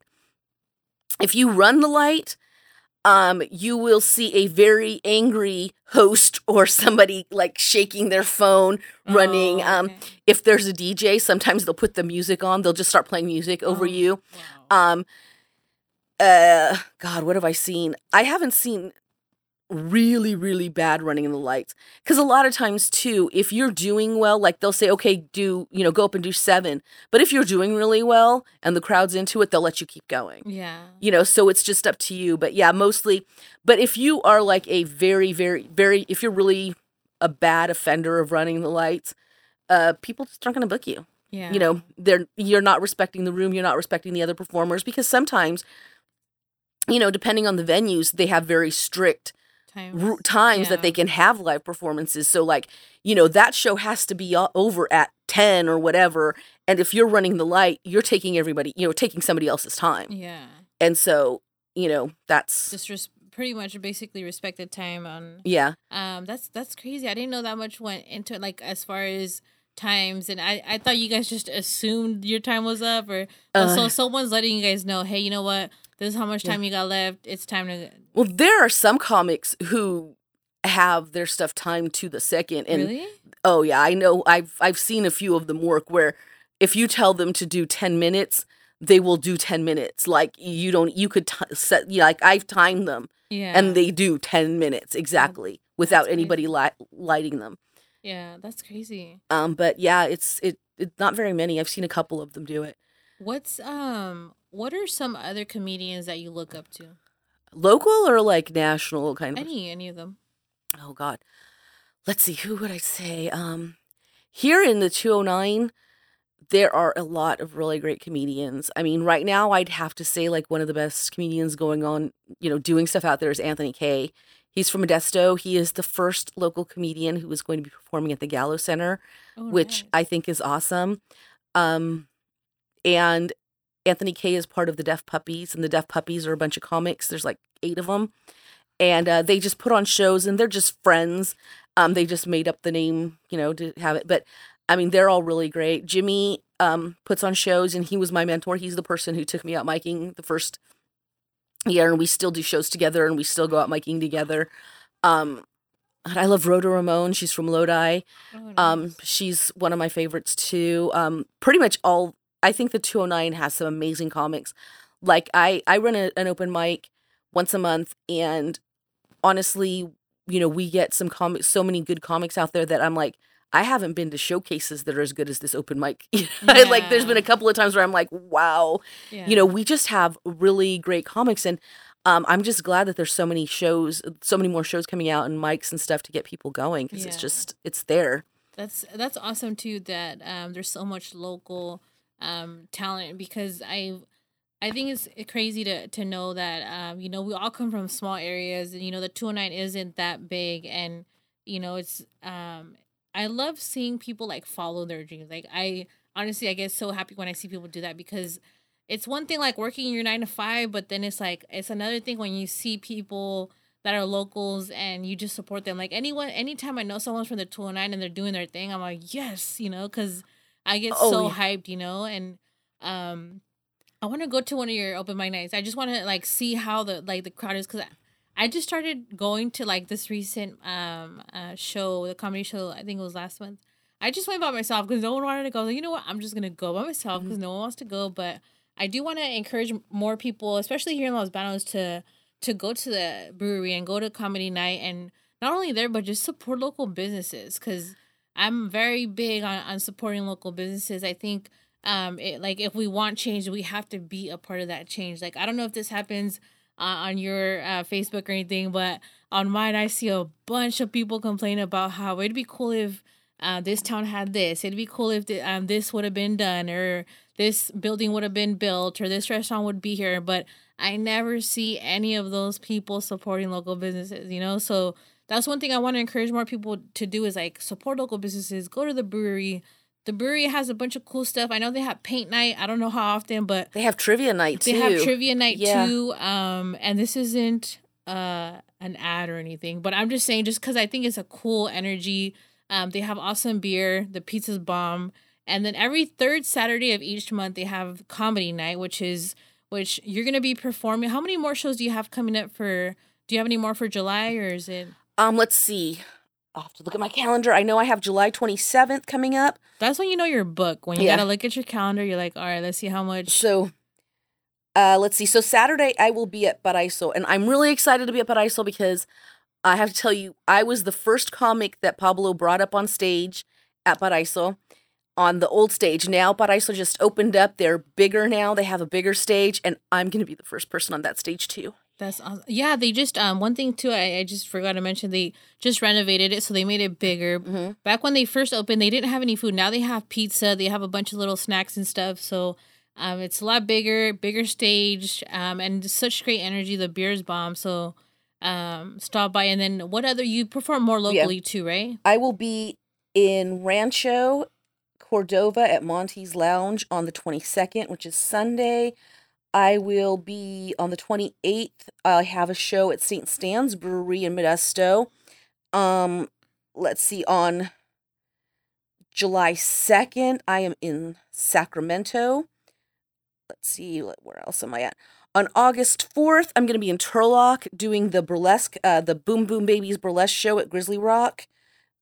If you run the light, um, you will see a very angry host [laughs] or somebody like shaking their phone, running. Oh, Um, if there's a DJ, sometimes they'll put the music on. They'll just start playing music over Oh, you. wow. Um, uh, God, what have I seen? I haven't seen really, really bad running in the lights. Because a lot of times, too, if you're doing well, like they'll say, okay, do, you know, go up and do seven. But if you're doing really well and the crowd's into it, they'll let you keep going. yeah. You know, so it's just up to you. But yeah, mostly. But if you are like a very, very, very, if you're really a bad offender of running the lights, uh, people just aren't going to book you Yeah. you know they're you're not respecting the room you're not respecting the other performers because sometimes you know depending on the venues they have very strict times, r- times that they can have live performances so like you know that show has to be over at 10 or whatever and if you're running the light you're taking everybody you know taking somebody else's time Yeah. and so you know that's Just res- pretty much basically respected time on yeah Um, that's that's crazy. I didn't know that much went into it. Like as far as times, and I I thought you guys just assumed your time was up, or oh, so Uh. someone's letting you guys know, hey, you know what? This is how much Yeah. time you got left. It's time to well there are some comics who have their stuff timed to the second and really. Oh yeah, I know. I've I've seen a few of them work where if you tell them to do ten minutes, they will do ten minutes. Like you don't, you could t- set. Yeah, like I've timed them, Yeah, and they do ten minutes exactly without crazy. anybody li- lighting them. yeah, that's crazy. Um, but yeah, it's it, it not very many. I've seen a couple of them do it. What's um, what are some other comedians that you look up to? Local or like national kind of. Any any of them? oh god let's see who would i say um here in the 209 there are a lot of really great comedians i mean right now i'd have to say like one of the best comedians going on you know doing stuff out there is anthony Kay. he's from modesto he is the first local comedian who is going to be performing at the gallo center Oh, which nice. i think is awesome um and anthony Kay is part of the deaf puppies and the deaf puppies are a bunch of comics. There's like eight of them and uh, they just put on shows and they're just friends. Um they just made up the name you know to have it. But i mean they're all really great. Jimmy um puts on shows and he was my mentor. He's the person who took me out miking the first year and we still do shows together and we still go out miking together. Um and i love rhoda ramon she's from lodi. Oh, um she's one of my favorites too. Um pretty much all i think the 209 has some amazing comics. Like i i run a, an open mic once a month and honestly you know we get some comics so many good comics out there that i'm like i haven't been to showcases that are as good as this open mic. [laughs] Like there's been a couple of times where i'm like wow. Yeah. you know we just have really great comics and um, i'm just glad that there's so many shows so many more shows coming out and mics and stuff to get people going because it's just it's there. That's that's awesome too. That um, there's so much local um, talent because I I think it's crazy to to know that um, you know we all come from small areas and you know the 209 isn't that big and you know it's um I love seeing people like follow their dreams. Like I honestly I get so happy when I see people do that because it's one thing like working your 9 to 5 but then it's like it's another thing when you see people that are locals and you just support them. Like anyone, anytime I know someone's from the 209 and they're doing their thing, I'm like, yes, you know, because I get Oh, so yeah. hyped, you know, and um, I want to go to one of your open mic nights. I just want to like see how the like the crowd is because I, I just started going to like this recent um uh, show, the comedy show. I think it was last month. I just went by myself because no one wanted to go. Like, you know what? I'm just gonna go by myself because no one wants to go. But I do want to encourage more people, especially here in Los Banos, to to go to the brewery and go to comedy night and not only there but just support local businesses because i'm very big on, on supporting local businesses i think um it, like if we want change we have to be a part of that change like i don't know if this happens uh, on your uh, facebook or anything but on mine i see a bunch of people complain about how it'd be cool if uh, this town had this. It'd be cool if the, um, this would have been done, or this building would have been built, or this restaurant would be here. But I never see any of those people supporting local businesses, you know? So that's one thing I want to encourage more people to do is like support local businesses, go to the brewery. The brewery has a bunch of cool stuff. I know they have paint night. I don't know how often, but they have trivia night they too. have trivia night Yeah. too. Um, and this isn't uh an ad or anything, but I'm just saying just because I think it's a cool energy. Um, they have awesome beer. The pizza's bomb. And then every third Saturday of each month they have comedy night, which is which you're gonna be performing. How many more shows do you have coming up for? Do you have any more for July or is it? Um, let's see. I'll have to look at my calendar. I know I have July 27th coming up. That's when you know your book. When you Yeah. gotta look at your calendar, you're like, all right, let's see how much. So, uh, let's see. So Saturday I will be at Paraiso, and I'm really excited to be at Paraiso because I have to tell you, I was the first comic that Pablo brought up on stage at Paraiso on the old stage. Now Paraiso just opened up. They're bigger now. They have a bigger stage, and I'm going to be the first person on that stage too. That's awesome. Yeah, they just um one thing too. I, I just forgot to mention they just renovated it, so they made it bigger. hmm Back when they first opened, they didn't have any food. Now they have pizza. They have a bunch of little snacks and stuff. So um, it's a lot bigger, bigger stage, um, and such great energy. The beer's bomb. So um, stop by. And then what other you perform more locally too, right? I will be in Rancho Cordova at Monty's Lounge on the 22nd, which is Sunday. I will be on the 28th. I have a show at St. Stan's Brewery in Modesto. Um, let's see, on July 2nd, I am in Sacramento. Let's see, where else am I at? On August 4th, I'm going to be in Turlock doing the burlesque, uh, the Boom Boom Babies burlesque show at Grizzly Rock.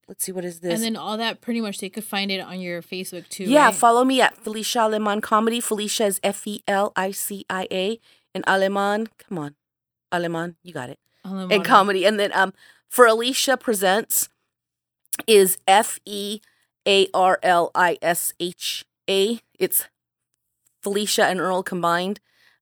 Let's see, what is this? And then all that pretty much they could find it on your Facebook too. yeah, right? follow me at Felicia Aleman Comedy. Felicia is F E L I C I A. And Aleman, come on. Aleman, you got it. The And comedy. And then um Fearlisha Presents is F E A R L I S H A. It's Felicia and Earl combined.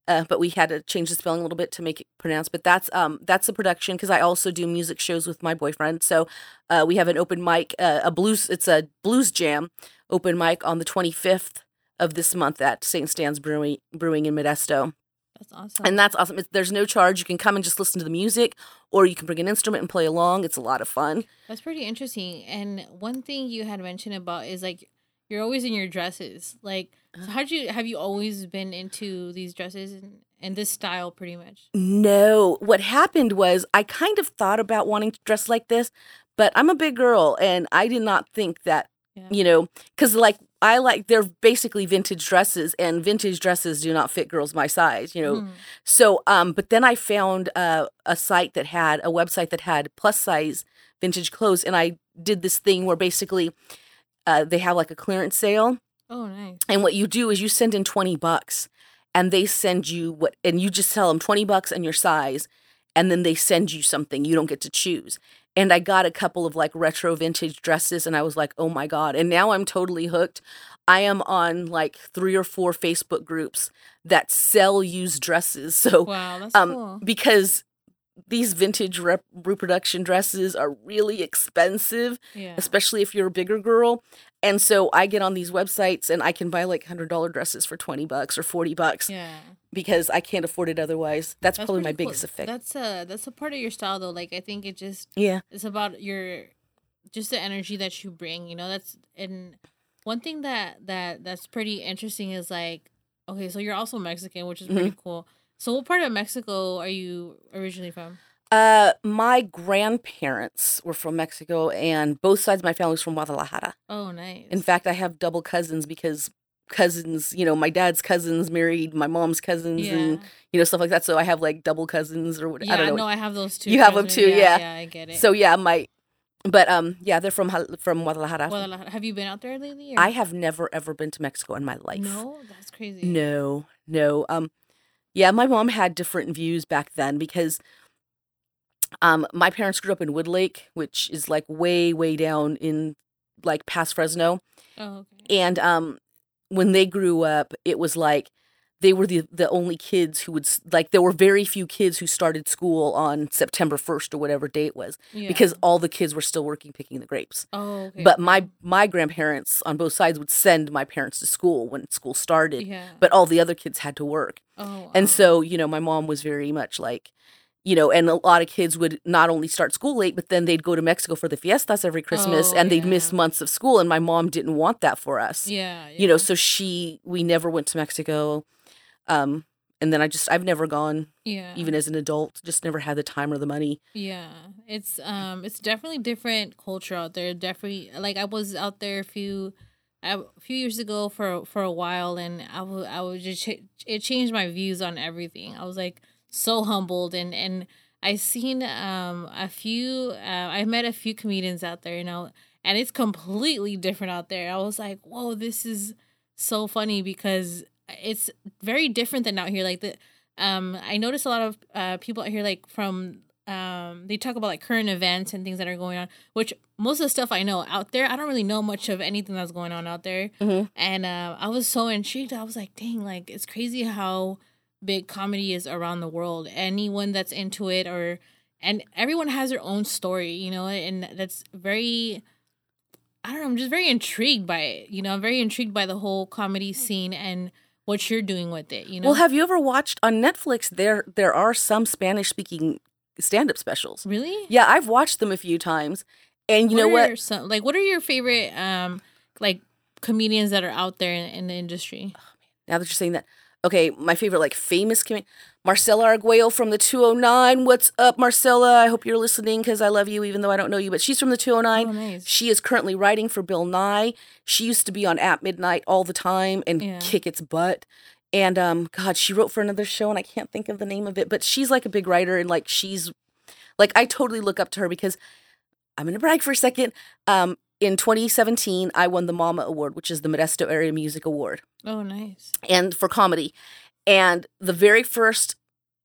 Uh, but we had to change the spelling a little bit to make it pronounced. But that's um that's the production because I also do music shows with my boyfriend. So uh, we have an open mic, uh, a blues. It's a blues jam open mic on the 25th of this month at St. Stan's Brewing Brewing in Modesto. That's awesome. And that's awesome. It's, there's no charge. You can come and just listen to the music, or you can bring an instrument and play along. It's a lot of fun. That's pretty interesting. And one thing you had mentioned about is like you're always in your dresses. Like, so how'd you have you always been into these dresses and, and this style pretty much? No, what happened was I kind of thought about wanting to dress like this, but I'm a big girl, and I did not think that Yeah. you know, because like I like they're basically vintage dresses, and vintage dresses do not fit girls my size. You know, Hmm. So, um, but then I found uh, a site that had a website that had plus size vintage clothes, and I did this thing where basically uh, they have like a clearance sale, Oh, nice. and what you do is you send in twenty bucks, and they send you what, and you just tell them twenty bucks and your size, and then they send you something. You don't get to choose. And I got a couple of like retro vintage dresses, and I was like, oh my god! And now I'm totally hooked. I am on like three or four Facebook groups that sell used dresses. [laughs] So Wow, that's um cool. because these vintage rep- reproduction dresses are really expensive Yeah. especially if you're a bigger girl and so i get on these websites and i can buy like $100 dresses for 20 bucks or 40 bucks Yeah. because i can't afford it otherwise that's, probably my cool. biggest effect That's a that's a part of your style though. Like I think it just yeah it's about your just the energy that you bring you know that's and one thing that that that's pretty interesting is like okay so you're also mexican which is pretty Mm-hmm. cool so what part of mexico are you originally from uh my grandparents were from mexico and both sides of my family was from guadalajara oh nice in fact i have double cousins because cousins you know my dad's cousins married my mom's cousins yeah and you know stuff like that so i have like double cousins or what yeah i don't know no i have those too You have them too, yeah. yeah i get it so yeah my but um yeah they're from from guadalajara Guadalajara. have you been out there lately or? I have never ever been to Mexico in my life. no that's crazy No, no. Um yeah, my mom had different views back then because um my parents grew up in Woodlake, which is like way way down in like past Fresno. oh okay And um when they grew up, it was like they were the the only kids who would like there were very few kids who started school on September 1st or whatever date was Yeah. because all the kids were still working picking the grapes. oh, okay. But my my grandparents on both sides would send my parents to school when school started, yeah. but all the other kids had to work. oh, And wow. so, you know, my mom was very much like, you know, and a lot of kids would not only start school late, but then they'd go to Mexico for the fiestas every Christmas Oh, and they'd miss months of school. And my mom didn't want that for us. yeah, You know, so she, we never went to Mexico. Um, and then I just, I've never gone, yeah, even as an adult, just never had the time or the money. Yeah, it's um, it's definitely different culture out there. Definitely, like I was out there a few, a few years ago for for a while, and I would I would just ch- it changed my views on everything. I was like so humbled, and and I seen um a few, uh, I met a few comedians out there, you know, and it's completely different out there. I was like, whoa, this is so funny because it's very different than out here. Like the um, I notice a lot of uh people out here like from um they talk about like current events and things that are going on which most of the stuff i know out there i don't really know much of anything that's going on out there Mhm. and uh, i was so intrigued i was like dang like it's crazy how big comedy is around the world anyone that's into it or and everyone has their own story you know and that's very i don't know i'm just very intrigued by it you know i'm very intrigued by the whole comedy scene and what you're doing with it you know Well, have you ever watched on Netflix? There, there are some Spanish speaking stand up specials. really Yeah, I've watched them a few times. And you know what? Some, like, what are your favorite um like comedians that are out there in, in the industry? now that you're saying that okay my favorite like famous comedian marcella arguello from the 209 what's up marcella i hope you're listening because i love you even though i don't know you but she's from the 209 Oh, nice. she is currently writing for bill nye she used to be on at midnight all the time and Yeah. kick its butt and um god she wrote for another show and i can't think of the name of it but she's like a big writer and like she's like i totally look up to her because i'm gonna brag for a second um in 2017 i won the mama award which is the modesto area music award Oh, nice. and for comedy. And the very first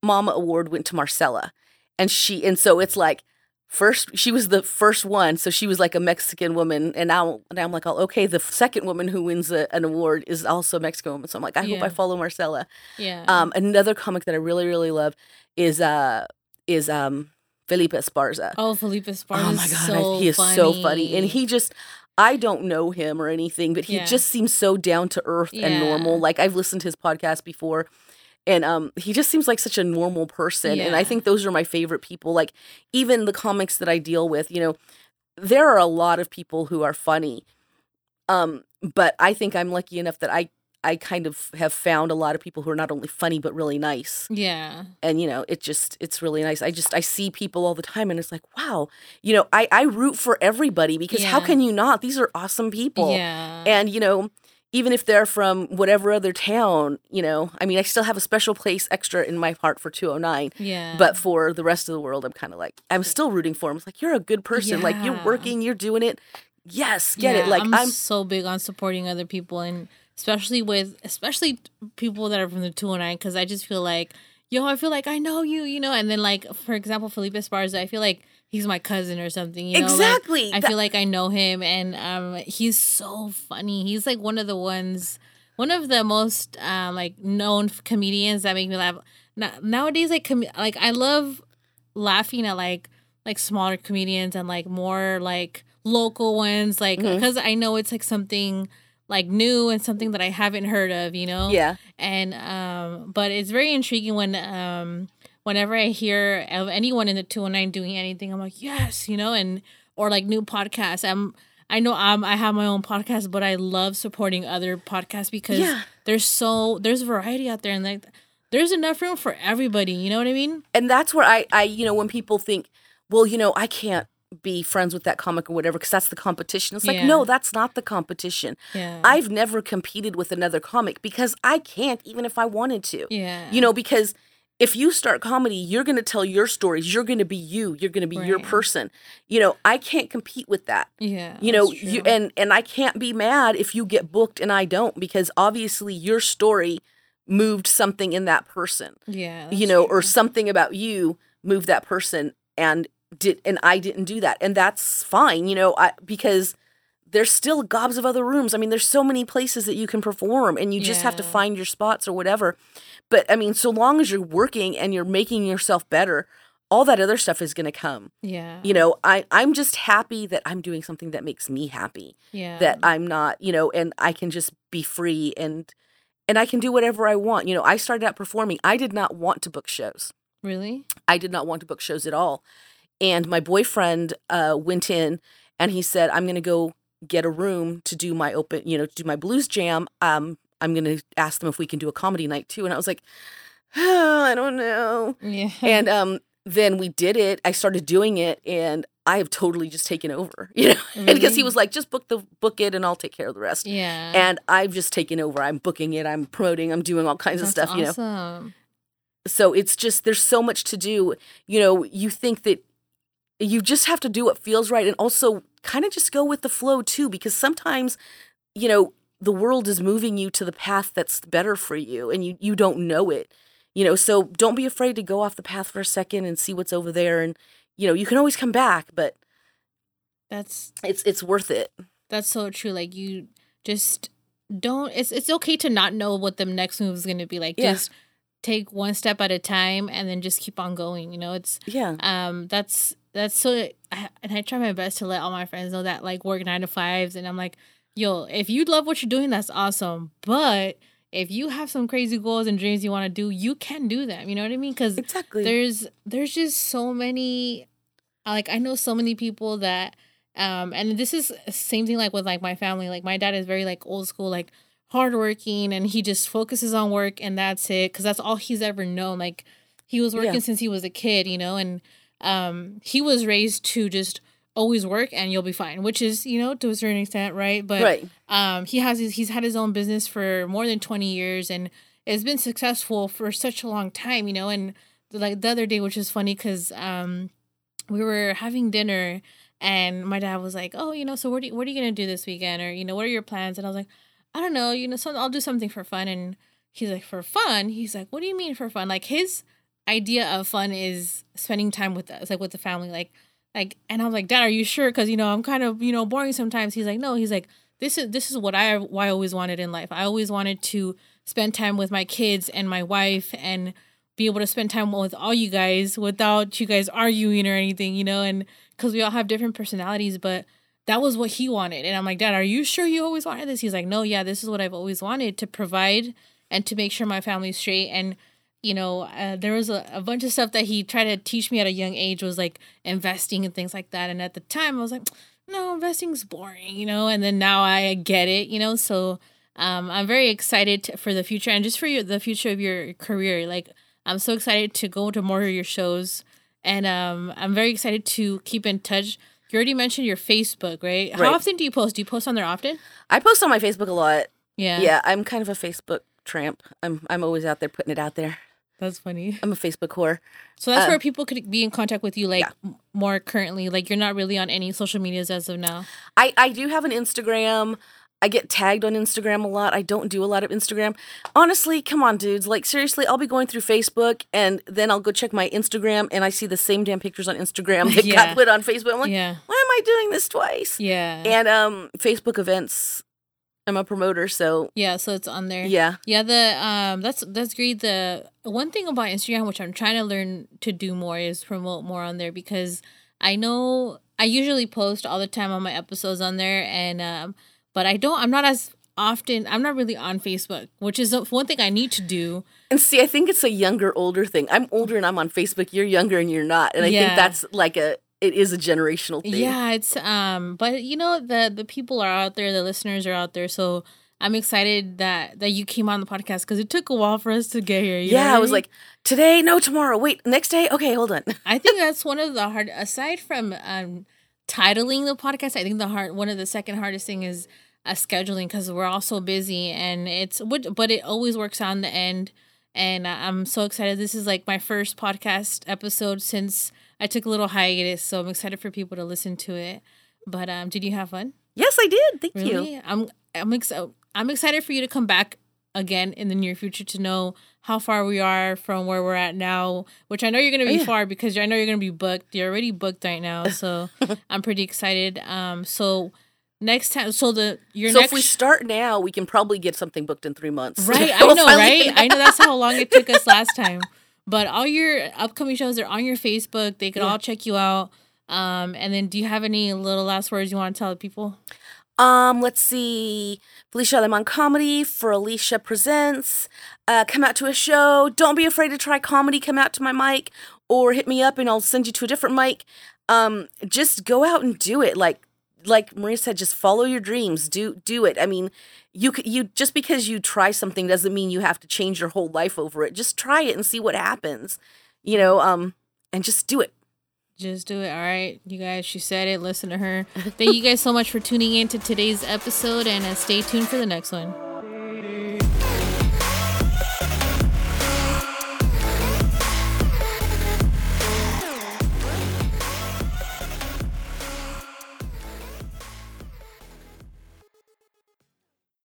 Mama Award went to Marcella. And she and so it's like first she was the first one, so she was like a Mexican woman and now now I'm like, oh, okay, the second woman who wins a, an award is also a Mexican woman. So I'm like, I hope I follow Marcella. Yeah. Um another comic that I really really love is uh is um Felipe Esparza. oh, Felipe Esparza. Oh my god, so he is funny. so funny, and he just. I don't know him or anything, but he Yeah. just seems so down to earth and normal. Like I've listened to his podcast before, and um, he just seems like such a normal person. And I think those are my favorite people. Like even the comics that I deal with, you know, there are a lot of people who are funny, um, but I think I'm lucky enough that I I kind of have found a lot of people who are not only funny but really nice. Yeah. and you know it just it's really nice. I just i see people all the time and it's like wow. You know i i root for everybody because how can you not? These are awesome people. Yeah. and you know even if they're from whatever other town you know i mean i still have a special place extra in my heart for 209 yeah. but for the rest of the world i'm kind of like i'm still rooting for them it's like you're a good person. Like you're working you're doing it. Yes get yeah, it like I'm, i'm, so big on supporting other people and especially with especially people that are from the 209 because I just feel like yo I feel like I know you you know and then like for example Felipe Esparza I feel like he's my cousin or something you know like, exactly I feel like I know him and um he's so funny. He's like one of the ones one of the most um like known comedians that make me laugh. Now, nowadays like com- like I love laughing at like like smaller comedians and like more like local ones like because I know it's like something like new and something that I haven't heard of, you know? yeah and um but it's very intriguing when um whenever i hear of anyone in the 209 doing anything i'm like yes you know and or like new podcasts i'm i know i'm i have my own podcast but i love supporting other podcasts because Yeah. there's so there's variety out there and like there's enough room for everybody you know what i mean and that's where I, I, you know, when people think, well, you know, I can't be friends with that comic or whatever because that's the competition. It's like, Yeah. no, that's not the competition. yeah I've never competed with another comic because I can't, even if I wanted to. yeah You know, because if you start comedy, you're going to tell your stories. You're going to be you. You're going to be your person. You know, I can't compete with that. yeah You know, you and and I can't be mad if you get booked and I don't because obviously your story moved something in that person yeah you know, or something about you moved that person and did and I didn't do that. And that's fine, you know, I because there's still gobs of other rooms. I mean, there's so many places that you can perform and you just have to find your spots or whatever. But I mean, so long as you're working and you're making yourself better, all that other stuff is going to come. Yeah. You know, I I'm just happy that I'm doing something that makes me happy. Yeah. That I'm not, you know, and I can just be free and and I can do whatever I want. You know, I started out performing. I did not want to book shows. really? I did not want to book shows at all. And my boyfriend uh, went in and he said, I'm going to go get a room to do my open, you know, to do my blues jam. Um, I'm going to ask them if we can do a comedy night too. And I was like, oh, [sighs] I don't know. Yeah. And um, then we did it. I started doing it and I have totally just taken over, [laughs] you know, because he was like, just book the book it and I'll take care of the rest. yeah. And I've just taken over. I'm booking it. I'm promoting. I'm doing all kinds of That's stuff, you know so it's just there's so much to do you know you think that you just have to do what feels right and also kind of just go with the flow too because sometimes you know the world is moving you to the path that's better for you and you you don't know it you know so don't be afraid to go off the path for a second and see what's over there and you know you can always come back but That's it's it's worth it that's so true. Like you just don't it's it's okay to not know what the next move is gonna be. Like Yeah. just take one step at a time and then just keep on going. You know, it's yeah um that's that's so and I try my best to let all my friends know that like work nine to fives and I'm like, yo, if you love what you're doing, that's awesome. But if you have some crazy goals and dreams you want to do, you can do them. You know what I mean? Because exactly there's there's just so many like i know so many people that um and this is same thing like with like my family like my dad is very like old school like hardworking and he just focuses on work and that's it because that's all he's ever known like he was working Yeah. since he was a kid you know and um he was raised to just always work and you'll be fine which is you know to a certain extent right? But right. um he has his, he's had his own business for more than 20 years and it's been successful for such a long time you know? And like the other day which is funny because um we were having dinner and my dad was like oh you know so what are you, what are you gonna do this weekend? Or you know what are your plans? And i was like i don't know you know some i'll do something for fun. And he's like for fun? He's like what do you mean for fun? Like his idea of fun is spending time with us like with the family like like and i'm like dad are you sure? Because you know i'm kind of you know boring sometimes. He's like no. He's like this is this is what i what i always wanted in life. I always wanted to spend time with my kids and my wife and be able to spend time with all you guys without you guys arguing or anything you know and because we all have different personalities but that was what he wanted. And i'm like dad are you sure you always wanted this? He's like no yeah this is what i've always wanted to provide and to make sure my family's straight and you know, uh, there was a, a bunch of stuff that he tried to teach me at a young age was like investing and things like that. And at the time, I was like, no, investing's boring, you know. And then now I get it, you know. So um, I'm very excited to, for the future and just for your, the future of your career. Like, I'm so excited to go to more of your shows, and um, I'm very excited to keep in touch. You already mentioned your Facebook, right? How often do you post? Do you post on there often? i post on my facebook a lot Yeah, yeah i'm kind of a facebook tramp i'm i'm always out there putting it out there that's funny. i'm a facebook whore So that's Uh, where people could be in contact with you, like yeah. more currently. Like you're not really on any social medias as of now. I, I do have an Instagram. I get tagged on Instagram a lot. I don't do a lot of Instagram. Honestly, come on, dudes. Like, seriously, I'll be going through Facebook and then I'll go check my Instagram and I see the same damn pictures on Instagram [laughs] that Yeah. got put on Facebook. I'm like, yeah, why am I doing this twice? yeah, And um, Facebook events, I'm a promoter. So, yeah. So it's on there. yeah. Yeah, the um that's that's great. The one thing about Instagram which I'm trying to learn to do more is promote more on there because I know I usually post all the time on my episodes on there and um but I don't I'm not as often I'm not really on Facebook, which is one thing I need to do. And see, I think it's a younger, older thing. I'm older and I'm on Facebook. You're younger and you're not. And I Yeah. think that's like a, it is a generational thing. Yeah, it's um but you know the the people are out there, the listeners are out there, so I'm excited that that you came on the podcast because it took a while for us to get here. you Yeah, I was mean? like, today, no, tomorrow. Wait, next day? Okay, hold on. I think [laughs] that's one of the hard aside from um titling the podcast, I think the hard one of the second hardest thing is uh, scheduling because we're all so busy and it's what but it always works out in the end and uh, I'm so excited. This is like my first podcast episode since I took a little hiatus, so I'm excited for people to listen to it. But um did you have fun? Yes, I did. Thank you. I'm I'm excited. I'm excited for you to come back again in the near future to know how far we are from where we're at now. Which I know you're gonna be Oh, yeah. far because I know you're gonna be booked. You're already booked right now, [laughs] so I'm pretty excited. Um, so next time. So the your so next if we start now, we can probably get something booked in three months. right. [laughs] I know, right? [laughs] I know that's how long it took us last time. But all your upcoming shows are on your Facebook. They could Yeah. all check you out. Um, and then do you have any little last words you want to tell the people? Um, let's see. Felicia Aleman Comedy Fearlisha Presents. Uh, come out to a show. Don't be afraid to try comedy. Come out to my mic or hit me up and I'll send you to a different mic. Um, just go out and do it. Like like Maria said, just follow your dreams. Do do it. I mean, you you just because you try something doesn't mean you have to change your whole life over it. Just try it and see what happens. You know, um, and just do it. Just do it. All right. You guys, she said it. Listen to her. Thank you guys so much for tuning in to today's episode and uh, stay tuned for the next one.